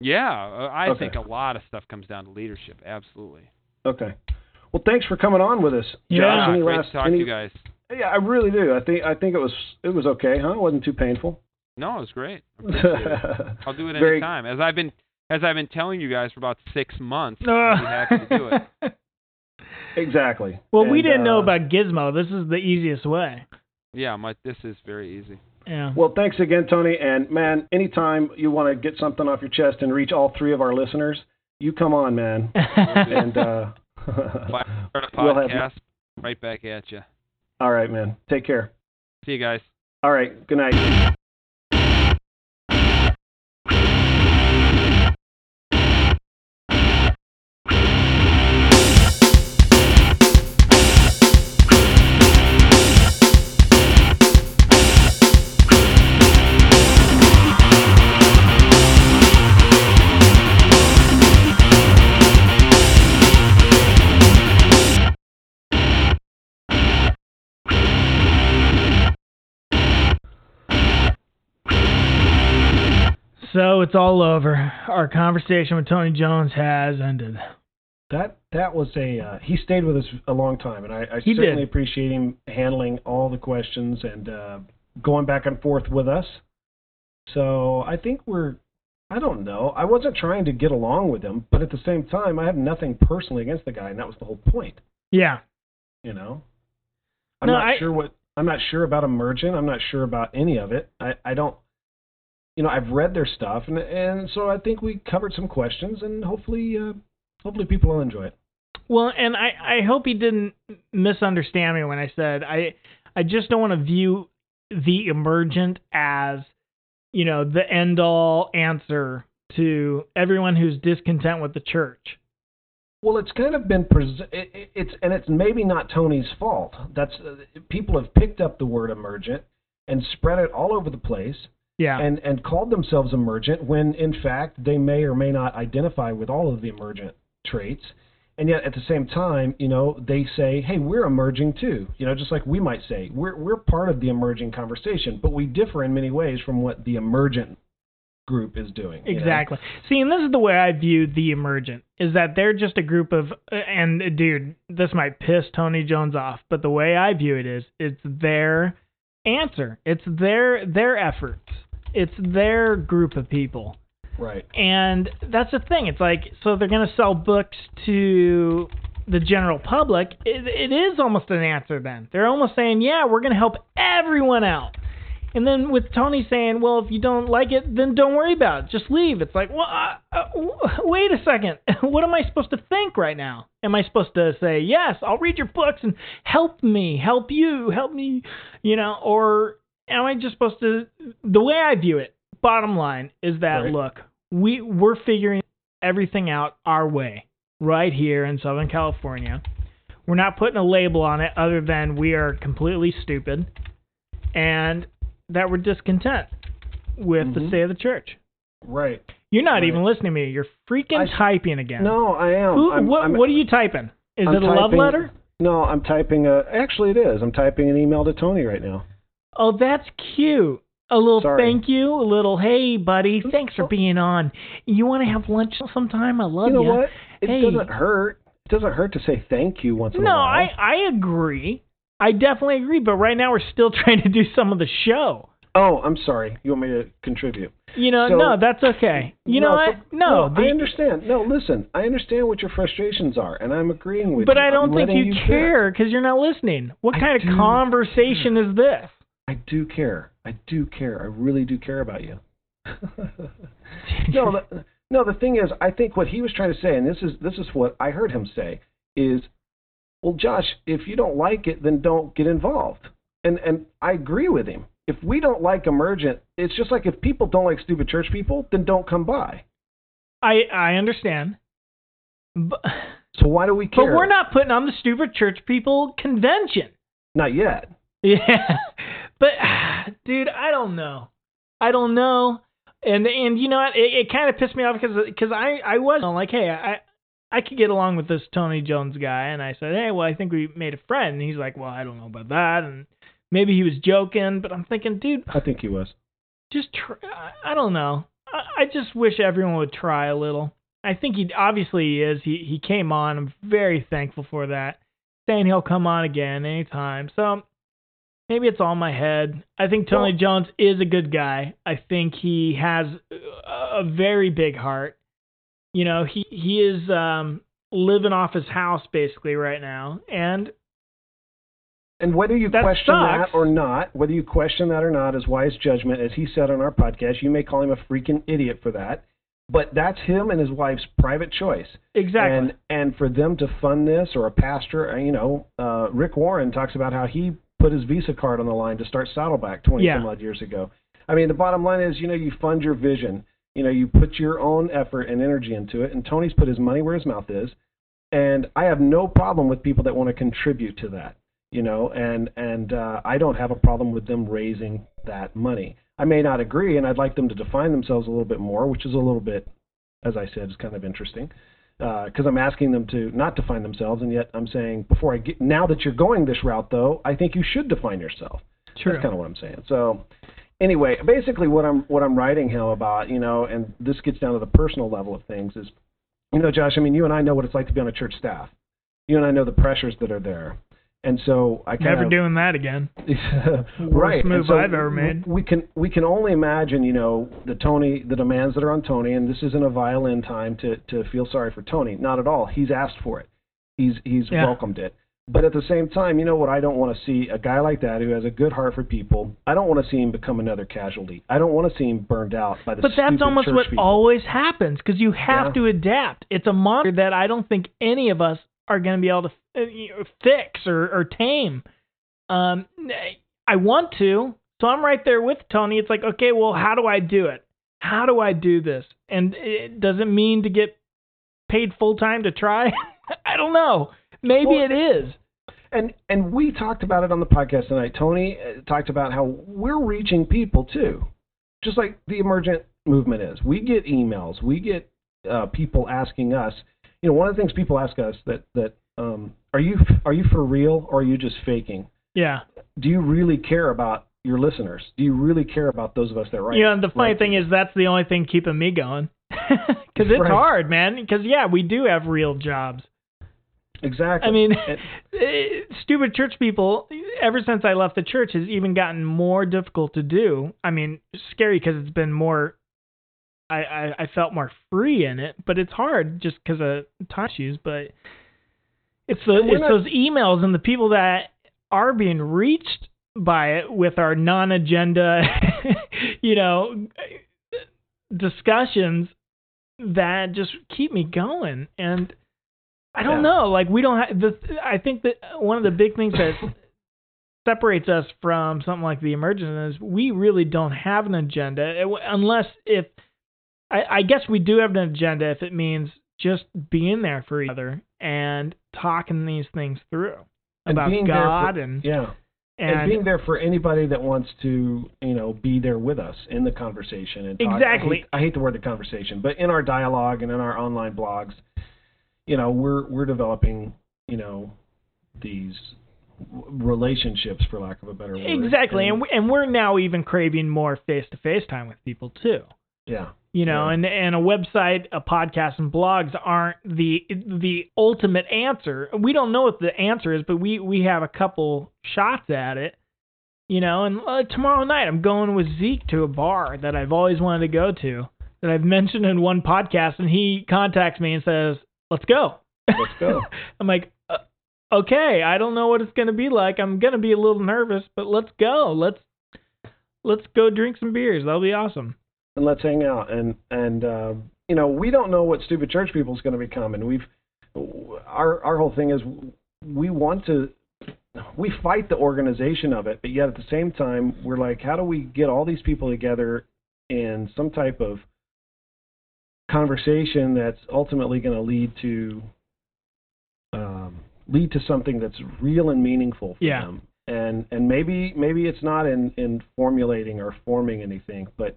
[SPEAKER 2] Yeah, uh, I
[SPEAKER 1] Okay.
[SPEAKER 2] think a lot of stuff comes down to leadership. Absolutely.
[SPEAKER 1] Okay. Well, thanks for coming on with us, Josh.
[SPEAKER 3] Yeah,
[SPEAKER 1] Any
[SPEAKER 2] great
[SPEAKER 1] last-
[SPEAKER 2] to talk
[SPEAKER 1] any-
[SPEAKER 2] to you guys.
[SPEAKER 1] Yeah, I really do. I think I think it was it was okay, huh? It wasn't too painful.
[SPEAKER 2] No, it was great. I appreciate it. I'll do it
[SPEAKER 1] Very-
[SPEAKER 2] anytime. As I've been as I've been telling you guys for about six months.
[SPEAKER 3] Uh,
[SPEAKER 2] I'd be happy to do it.
[SPEAKER 1] Exactly.
[SPEAKER 3] well, we didn't know
[SPEAKER 1] uh,
[SPEAKER 3] about Gizmo. This is the easiest way.
[SPEAKER 2] Yeah, my this is very easy.
[SPEAKER 3] Yeah.
[SPEAKER 1] Well, thanks again, Tony. And man, anytime you want to get something off your chest and reach all three of our listeners, you come on, man. And uh,
[SPEAKER 2] Start a
[SPEAKER 1] we'll have
[SPEAKER 2] podcast. Right back at you.
[SPEAKER 1] all right, man. Take care.
[SPEAKER 2] See you guys.
[SPEAKER 1] All right. Good night.
[SPEAKER 3] So it's all over. Our conversation with Tony Jones has ended.
[SPEAKER 1] That that was a uh, he stayed with us a long time, and I, I
[SPEAKER 3] He
[SPEAKER 1] certainly
[SPEAKER 3] did.
[SPEAKER 1] appreciate him handling all the questions and uh, going back and forth with us. So I think we're I don't know. I wasn't trying to get along with him, but at the same time, I have nothing personally against the guy, and that was the whole point.
[SPEAKER 3] Yeah.
[SPEAKER 1] You know, I'm
[SPEAKER 3] No,
[SPEAKER 1] not
[SPEAKER 3] I-
[SPEAKER 1] sure what I'm not sure about emergent. I'm not sure about any of it. I I don't. You know, I've read their stuff, and and so I think we covered some questions, and hopefully, uh, hopefully people will enjoy it.
[SPEAKER 3] Well, and I, I hope he didn't misunderstand me when I said I I just don't want to view the emergent as you know the end all answer to everyone who's discontent with the church.
[SPEAKER 1] Well, it's kind of been pres- it, it- it's and it's maybe not Tony's fault. That's uh, people have picked up the word emergent and spread it all over the place
[SPEAKER 3] Yeah.
[SPEAKER 1] and and called themselves emergent when in fact they may or may not identify with all of the emergent traits. And yet at the same time, you know, they say, "Hey, we're emerging too." You know, just like we might say, "We're we're part of the emerging conversation, but we differ in many ways from what the emergent group is doing." you know?
[SPEAKER 3] Exactly. See, and this is the way I view the emergent is that they're just a group of and dude, this might piss Tony Jones off, but the way I view it is it's their answer. It's their their efforts. It's their group of people.
[SPEAKER 1] Right.
[SPEAKER 3] And that's the thing. It's like so they're going to sell books to the general public. It, it is almost an answer then. They're almost saying, "Yeah, we're going to help everyone out." And then with Tony saying, "Well, if you don't like it, then don't worry about it. Just leave." It's like, "Well, uh, uh, wait a second. what am I supposed to think right now? Am I supposed to say, "Yes, I'll read your books and help me, help you, help me," you know, or am I just supposed to the way I view it, bottom line is that
[SPEAKER 1] Right.
[SPEAKER 3] look, we we're figuring everything out our way right here in Southern California. We're not putting a label on it other than we are completely stupid and that we're discontent with the
[SPEAKER 1] Mhm.
[SPEAKER 3] state of the church.
[SPEAKER 1] Right.
[SPEAKER 3] You're not
[SPEAKER 1] Right.
[SPEAKER 3] even listening to me. You're freaking
[SPEAKER 1] I-
[SPEAKER 3] typing again.
[SPEAKER 1] No, I am.
[SPEAKER 3] Who,
[SPEAKER 1] I'm,
[SPEAKER 3] what,
[SPEAKER 1] I'm-
[SPEAKER 3] what are you typing? Is
[SPEAKER 1] I'm
[SPEAKER 3] it a love letter?
[SPEAKER 1] No, I'm typing a. Actually, it is. I'm typing an email to Tony right now.
[SPEAKER 3] Oh, that's cute. A little
[SPEAKER 1] Sorry.
[SPEAKER 3] thank you, a little hey buddy, thanks for being on. You want to have lunch sometime? I love
[SPEAKER 1] you know
[SPEAKER 3] ya.
[SPEAKER 1] what? It
[SPEAKER 3] Hey.
[SPEAKER 1] doesn't hurt. It doesn't hurt to say thank you once in
[SPEAKER 3] No,
[SPEAKER 1] a while.
[SPEAKER 3] I I agree. I definitely agree. But right now we're still trying to do some of the show.
[SPEAKER 1] Oh, I'm sorry. You want me to contribute?
[SPEAKER 3] You know,
[SPEAKER 1] So-
[SPEAKER 3] no, that's okay. You know
[SPEAKER 1] No,
[SPEAKER 3] what?
[SPEAKER 1] so-
[SPEAKER 3] No,
[SPEAKER 1] I understand. No, listen. I understand what your frustrations are, and I'm agreeing with
[SPEAKER 3] but
[SPEAKER 1] you.
[SPEAKER 3] But I don't
[SPEAKER 1] I'm
[SPEAKER 3] think
[SPEAKER 1] letting
[SPEAKER 3] you care because you're not listening. What
[SPEAKER 1] I
[SPEAKER 3] kind of conversation is this?
[SPEAKER 1] I do care. I do care. I really do care about you. no, the, no. The thing is, I think what he was trying to say, and this is this is what I heard him say, is, well, Josh, if you don't like it, then don't get involved. And and I agree with him. If we don't like emergent, it's just like if people don't like stupid church people, then don't come by.
[SPEAKER 3] I I understand. But,
[SPEAKER 1] So why do we care?
[SPEAKER 3] but we're not putting on the stupid church people convention.
[SPEAKER 1] Not yet.
[SPEAKER 3] Yeah, but dude, I don't know. I don't know. And and you know what? It, it kind of pissed me off because because I I was like, hey, I I could get along with this Tony Jones guy, and I said, hey, well, I think we made a friend. And he's like, well, I don't know about that, and maybe he was joking, but I'm thinking, dude,
[SPEAKER 1] I think he was.
[SPEAKER 3] just try. I- don't know. I, I just wish everyone would try a little. I think he obviously he is. He he came on. I'm very thankful for that. Saying he'll come on again anytime. So maybe it's all in my head. I think Tony
[SPEAKER 1] Well-
[SPEAKER 3] Jones is a good guy. I think he has a very big heart. You know, he he is um living off his house basically right now, and
[SPEAKER 1] And whether you
[SPEAKER 3] That
[SPEAKER 1] question
[SPEAKER 3] sucks.
[SPEAKER 1] that or not, whether you question that or not is wise judgment, as he said on our podcast. You may call him a freaking idiot for that, but that's him and his wife's private choice.
[SPEAKER 3] exactly.
[SPEAKER 1] And and for them to fund this, or a pastor, you know, uh, Rick Warren talks about how he put his Visa card on the line to start Saddleback 20
[SPEAKER 3] Yeah.
[SPEAKER 1] some odd years ago. I mean, the bottom line is, you know, you fund your vision. You know, you put your own effort and energy into it. And Tony's put his money where his mouth is. And I have no problem with people that want to contribute to that. You know, and and uh, I don't have a problem with them raising that money. I may not agree, and I'd like them to define themselves a little bit more, which is a little bit, as I said, is kind of interesting Uh, because I'm asking them to not define themselves, and yet I'm saying before I get now that you're going this route, though, I think you should define yourself.
[SPEAKER 3] True.
[SPEAKER 1] That's kind of what I'm saying. So anyway, basically what I'm what I'm writing him about, you know, and this gets down to the personal level of things is, you know, Josh. I mean, you and I know what it's like to be on a church staff. You and I know the pressures that are there, and so I kind
[SPEAKER 3] Never doing that again.
[SPEAKER 1] right.
[SPEAKER 3] Worst move
[SPEAKER 1] so
[SPEAKER 3] I've ever made.
[SPEAKER 1] We can we can only imagine, you know, the Tony, the demands that are on Tony, and this isn't a violin time to to feel sorry for Tony. Not at all. He's asked for it. He's he's
[SPEAKER 3] Yeah.
[SPEAKER 1] welcomed it. But at the same time, you know what? I don't want to see a guy like that who has a good heart for people. I don't want to see him become another casualty. I don't want to see him burned out by the.
[SPEAKER 3] But that's almost what
[SPEAKER 1] people.
[SPEAKER 3] always happens because you have
[SPEAKER 1] Yeah.
[SPEAKER 3] to adapt. It's a monster that I don't think any of us are going to be able to uh, fix or, or tame. Um, I want to, so I'm right there with Tony. It's like, okay, well, how do I do it? How do I do this? And it doesn't mean to get paid full time to try. I don't know. Maybe
[SPEAKER 1] Well,
[SPEAKER 3] it is.
[SPEAKER 1] And and we talked about it on the podcast tonight. Tony uh, talked about how we're reaching people too, just like the emergent movement is. We get emails, we get uh, people asking us. You know, one of the things people ask us that that um, are you are you for real or are you just faking?
[SPEAKER 3] Yeah.
[SPEAKER 1] Do you really care about your listeners? Do you really care about those of us that write?
[SPEAKER 3] You know, the funny thing is that's the only thing keeping me going. Because it's
[SPEAKER 1] Right.
[SPEAKER 3] hard, man. Because yeah, we do have real jobs.
[SPEAKER 1] exactly.
[SPEAKER 3] I mean, eh, stupid church people. Ever since I left the church, has even gotten more difficult to do. I mean, scary because it's been more. I, I I felt more free in it, but it's hard just because of time issues. But it's the it's
[SPEAKER 1] not-
[SPEAKER 3] those emails and the people that are being reached by it with our non-agenda, you know, discussions that just keep me going. And I don't
[SPEAKER 1] Yeah.
[SPEAKER 3] know, like we don't have the. I think that one of the big things that separates us from something like the emergent is we really don't have an agenda unless if I, I guess we do have an agenda if it means just being there for each other and talking these things through
[SPEAKER 1] and
[SPEAKER 3] about
[SPEAKER 1] there for-
[SPEAKER 3] God and
[SPEAKER 1] yeah.
[SPEAKER 3] and,
[SPEAKER 1] and, being there for anybody that wants to, you know, be there with us in the conversation and talk.
[SPEAKER 3] Exactly.
[SPEAKER 1] I hate, I hate the word the conversation, but in our dialogue and in our online blogs, you know, we're we're developing, you know, these relationships, for lack of a better word.
[SPEAKER 3] exactly and we, and we're now even craving more face to face time with people too.
[SPEAKER 1] yeah,
[SPEAKER 3] you know
[SPEAKER 1] Yeah.
[SPEAKER 3] and and a website a podcast and blogs aren't the the ultimate answer. We don't know what the answer is but we we have a couple shots at it you know and uh, tomorrow night i'm going with zeke to a bar that i've always wanted to go to that i've mentioned in one podcast and he contacts me and says let's go.
[SPEAKER 1] Let's go.
[SPEAKER 3] i'm like uh, okay i don't know what it's going to be like. I'm going to be a little nervous but let's go. Let's let's go drink some beers. That'll be awesome
[SPEAKER 1] and let's hang out. And and uh, you know we don't know what stupid church people is going to become. And we've our our whole thing is we want to we fight the organization of it but yet at the same time we're like how do we get all these people together in some type of conversation that's ultimately going to lead to um, lead to something that's real and meaningful for
[SPEAKER 3] Yeah.
[SPEAKER 1] them? And and maybe maybe it's not in in formulating or forming anything but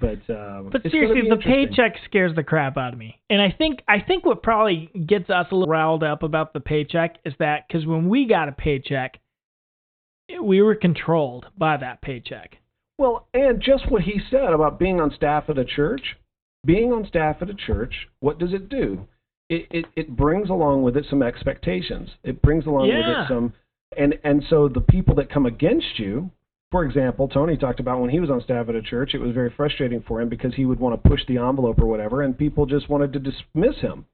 [SPEAKER 1] But um,
[SPEAKER 3] But seriously, the paycheck scares the crap out of me. And I think I think what probably gets us a little riled up about the paycheck is that because when we got a paycheck, we were controlled by that paycheck.
[SPEAKER 1] Well, and just what he said about being on staff at a church, being on staff at a church, what does it do? It it, it brings along with it some expectations. It brings along with it some, and and so the people that come against you. For example, Tony talked about when he was on staff at a church, it was very frustrating for him because he would want to push the envelope or whatever, and people just wanted to dismiss him.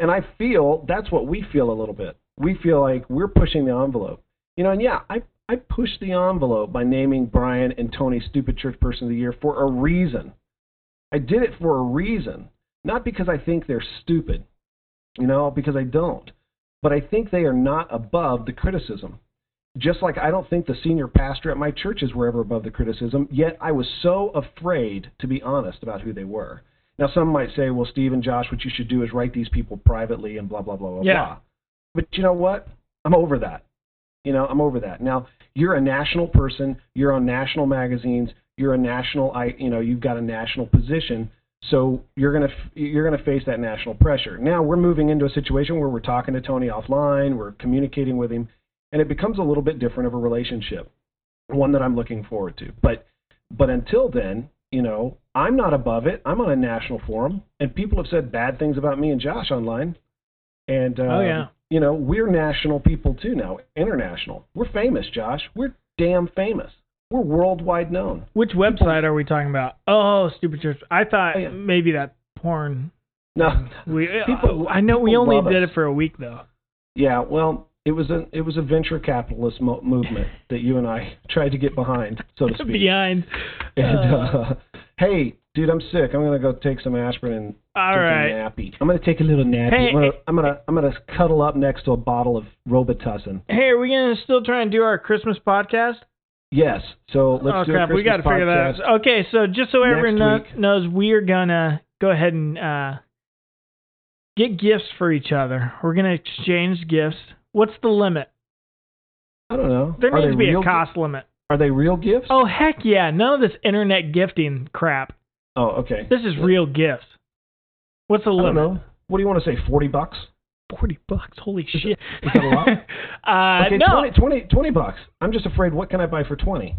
[SPEAKER 1] And I feel that's what we feel a little bit. We feel like we're pushing the envelope. You know, and yeah, I I pushed the envelope by naming Brian and Tony Stupid Church Person of the Year for a reason. I did it for a reason, not because I think they're stupid, you know, because I don't. But I think they are not above the criticism. Just like I don't think the senior pastor at my churches were ever above the criticism, yet I was so afraid to be honest about who they were. Now, some might say, well, Steve and Josh, what you should do is write these people privately and blah, blah, blah, blah,
[SPEAKER 3] Yeah.
[SPEAKER 1] blah. But you know what? I'm over that. You know, I'm over that. Now, you're a national person. You're on national magazines. You're a national, I, you know, you've got a national position. So you're gonna you're gonna face that national pressure. Now we're moving into a situation where we're talking to Tony offline. We're communicating with him, and it becomes a little bit different of a relationship, one that I'm looking forward to. But but until then, you know, I'm not above it. I'm on a national forum, and people have said bad things about me and Josh online. And uh,
[SPEAKER 3] Oh, yeah.
[SPEAKER 1] you know, we're national people too now, international. We're famous, Josh. We're damn famous. We're worldwide known.
[SPEAKER 3] Which website are we talking about? Oh, stupid church. I thought
[SPEAKER 1] Oh, yeah.
[SPEAKER 3] maybe that porn.
[SPEAKER 1] No,
[SPEAKER 3] We
[SPEAKER 1] People-
[SPEAKER 3] I know we only did
[SPEAKER 1] us.
[SPEAKER 3] it for a week though.
[SPEAKER 1] yeah. Well, it was a it was a venture capitalist mo- movement that you and I tried to get behind, so to speak.
[SPEAKER 3] Behind.
[SPEAKER 1] And
[SPEAKER 3] Uh,
[SPEAKER 1] uh, hey, dude, I'm sick. I'm gonna go take some aspirin and
[SPEAKER 3] all
[SPEAKER 1] take
[SPEAKER 3] right.
[SPEAKER 1] a nappy. I'm gonna take a little nappy.
[SPEAKER 3] Hey,
[SPEAKER 1] I'm, gonna,
[SPEAKER 3] hey.
[SPEAKER 1] I'm gonna I'm gonna cuddle up next to a bottle of Robitussin.
[SPEAKER 3] Hey, are we gonna still try and do our Christmas podcast?
[SPEAKER 1] Yes. So let's
[SPEAKER 3] oh
[SPEAKER 1] do
[SPEAKER 3] crap,
[SPEAKER 1] a
[SPEAKER 3] we got to
[SPEAKER 1] Christmas
[SPEAKER 3] figure that out. Okay, so just so everyone kno- knows, we are gonna go ahead and uh, get gifts for each other. We're gonna exchange gifts. What's the limit?
[SPEAKER 1] I don't know.
[SPEAKER 3] There
[SPEAKER 1] are
[SPEAKER 3] needs to be a cost limit.
[SPEAKER 1] Are they real gifts?
[SPEAKER 3] Oh heck yeah! None of this internet gifting crap.
[SPEAKER 1] Oh, okay.
[SPEAKER 3] This is real gifts. What's the
[SPEAKER 1] I don't
[SPEAKER 3] limit?
[SPEAKER 1] know. What do you want to say? Forty bucks?
[SPEAKER 3] Forty bucks. Holy shit!
[SPEAKER 1] is that a lot?
[SPEAKER 3] uh,
[SPEAKER 1] Okay,
[SPEAKER 3] no.
[SPEAKER 1] 20, 20, 20 bucks. I'm just afraid. What can I buy for twenty?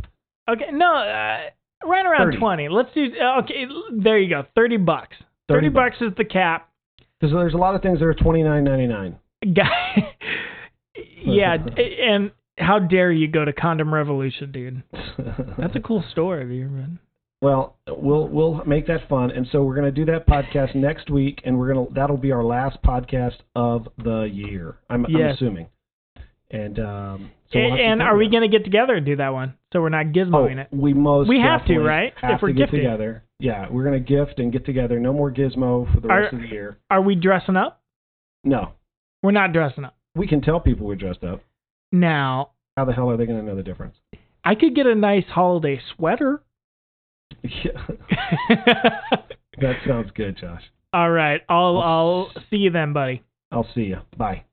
[SPEAKER 3] Okay, no. Uh, right around
[SPEAKER 1] 30.
[SPEAKER 3] twenty. Let's do. uh, Okay, there you go. Thirty bucks.
[SPEAKER 1] 30
[SPEAKER 3] Thirty bucks is the cap.
[SPEAKER 1] Because there's a lot of things that are twenty nine ninety nine.
[SPEAKER 3] Guy. yeah, and how dare you go to Condom Revolution, dude? That's a cool story you ever?
[SPEAKER 1] Well, we'll we'll make that fun, and so we're going to do that podcast next week, and we're gonna that'll be our last podcast of the year. I'm, I'm
[SPEAKER 3] Yes.
[SPEAKER 1] assuming. And um, so we'll
[SPEAKER 3] and and are we going to get together and do that one? So we're not
[SPEAKER 1] Oh,
[SPEAKER 3] gizmoing it.
[SPEAKER 1] we most
[SPEAKER 3] We have to, right?
[SPEAKER 1] Have
[SPEAKER 3] If we're
[SPEAKER 1] to get
[SPEAKER 3] gifting.
[SPEAKER 1] together. Yeah, we're going to gift and get together. No more gizmo for the
[SPEAKER 3] Are-
[SPEAKER 1] rest of the year.
[SPEAKER 3] Are we dressing up?
[SPEAKER 1] No,
[SPEAKER 3] We're not dressing up.
[SPEAKER 1] We can tell people we're dressed up.
[SPEAKER 3] Now,
[SPEAKER 1] How the hell are they going to know the difference?
[SPEAKER 3] I could get a nice holiday sweater.
[SPEAKER 1] Yeah, that sounds good, Josh.
[SPEAKER 3] All right, I'll I'll see you then, buddy.
[SPEAKER 1] I'll see you. Bye.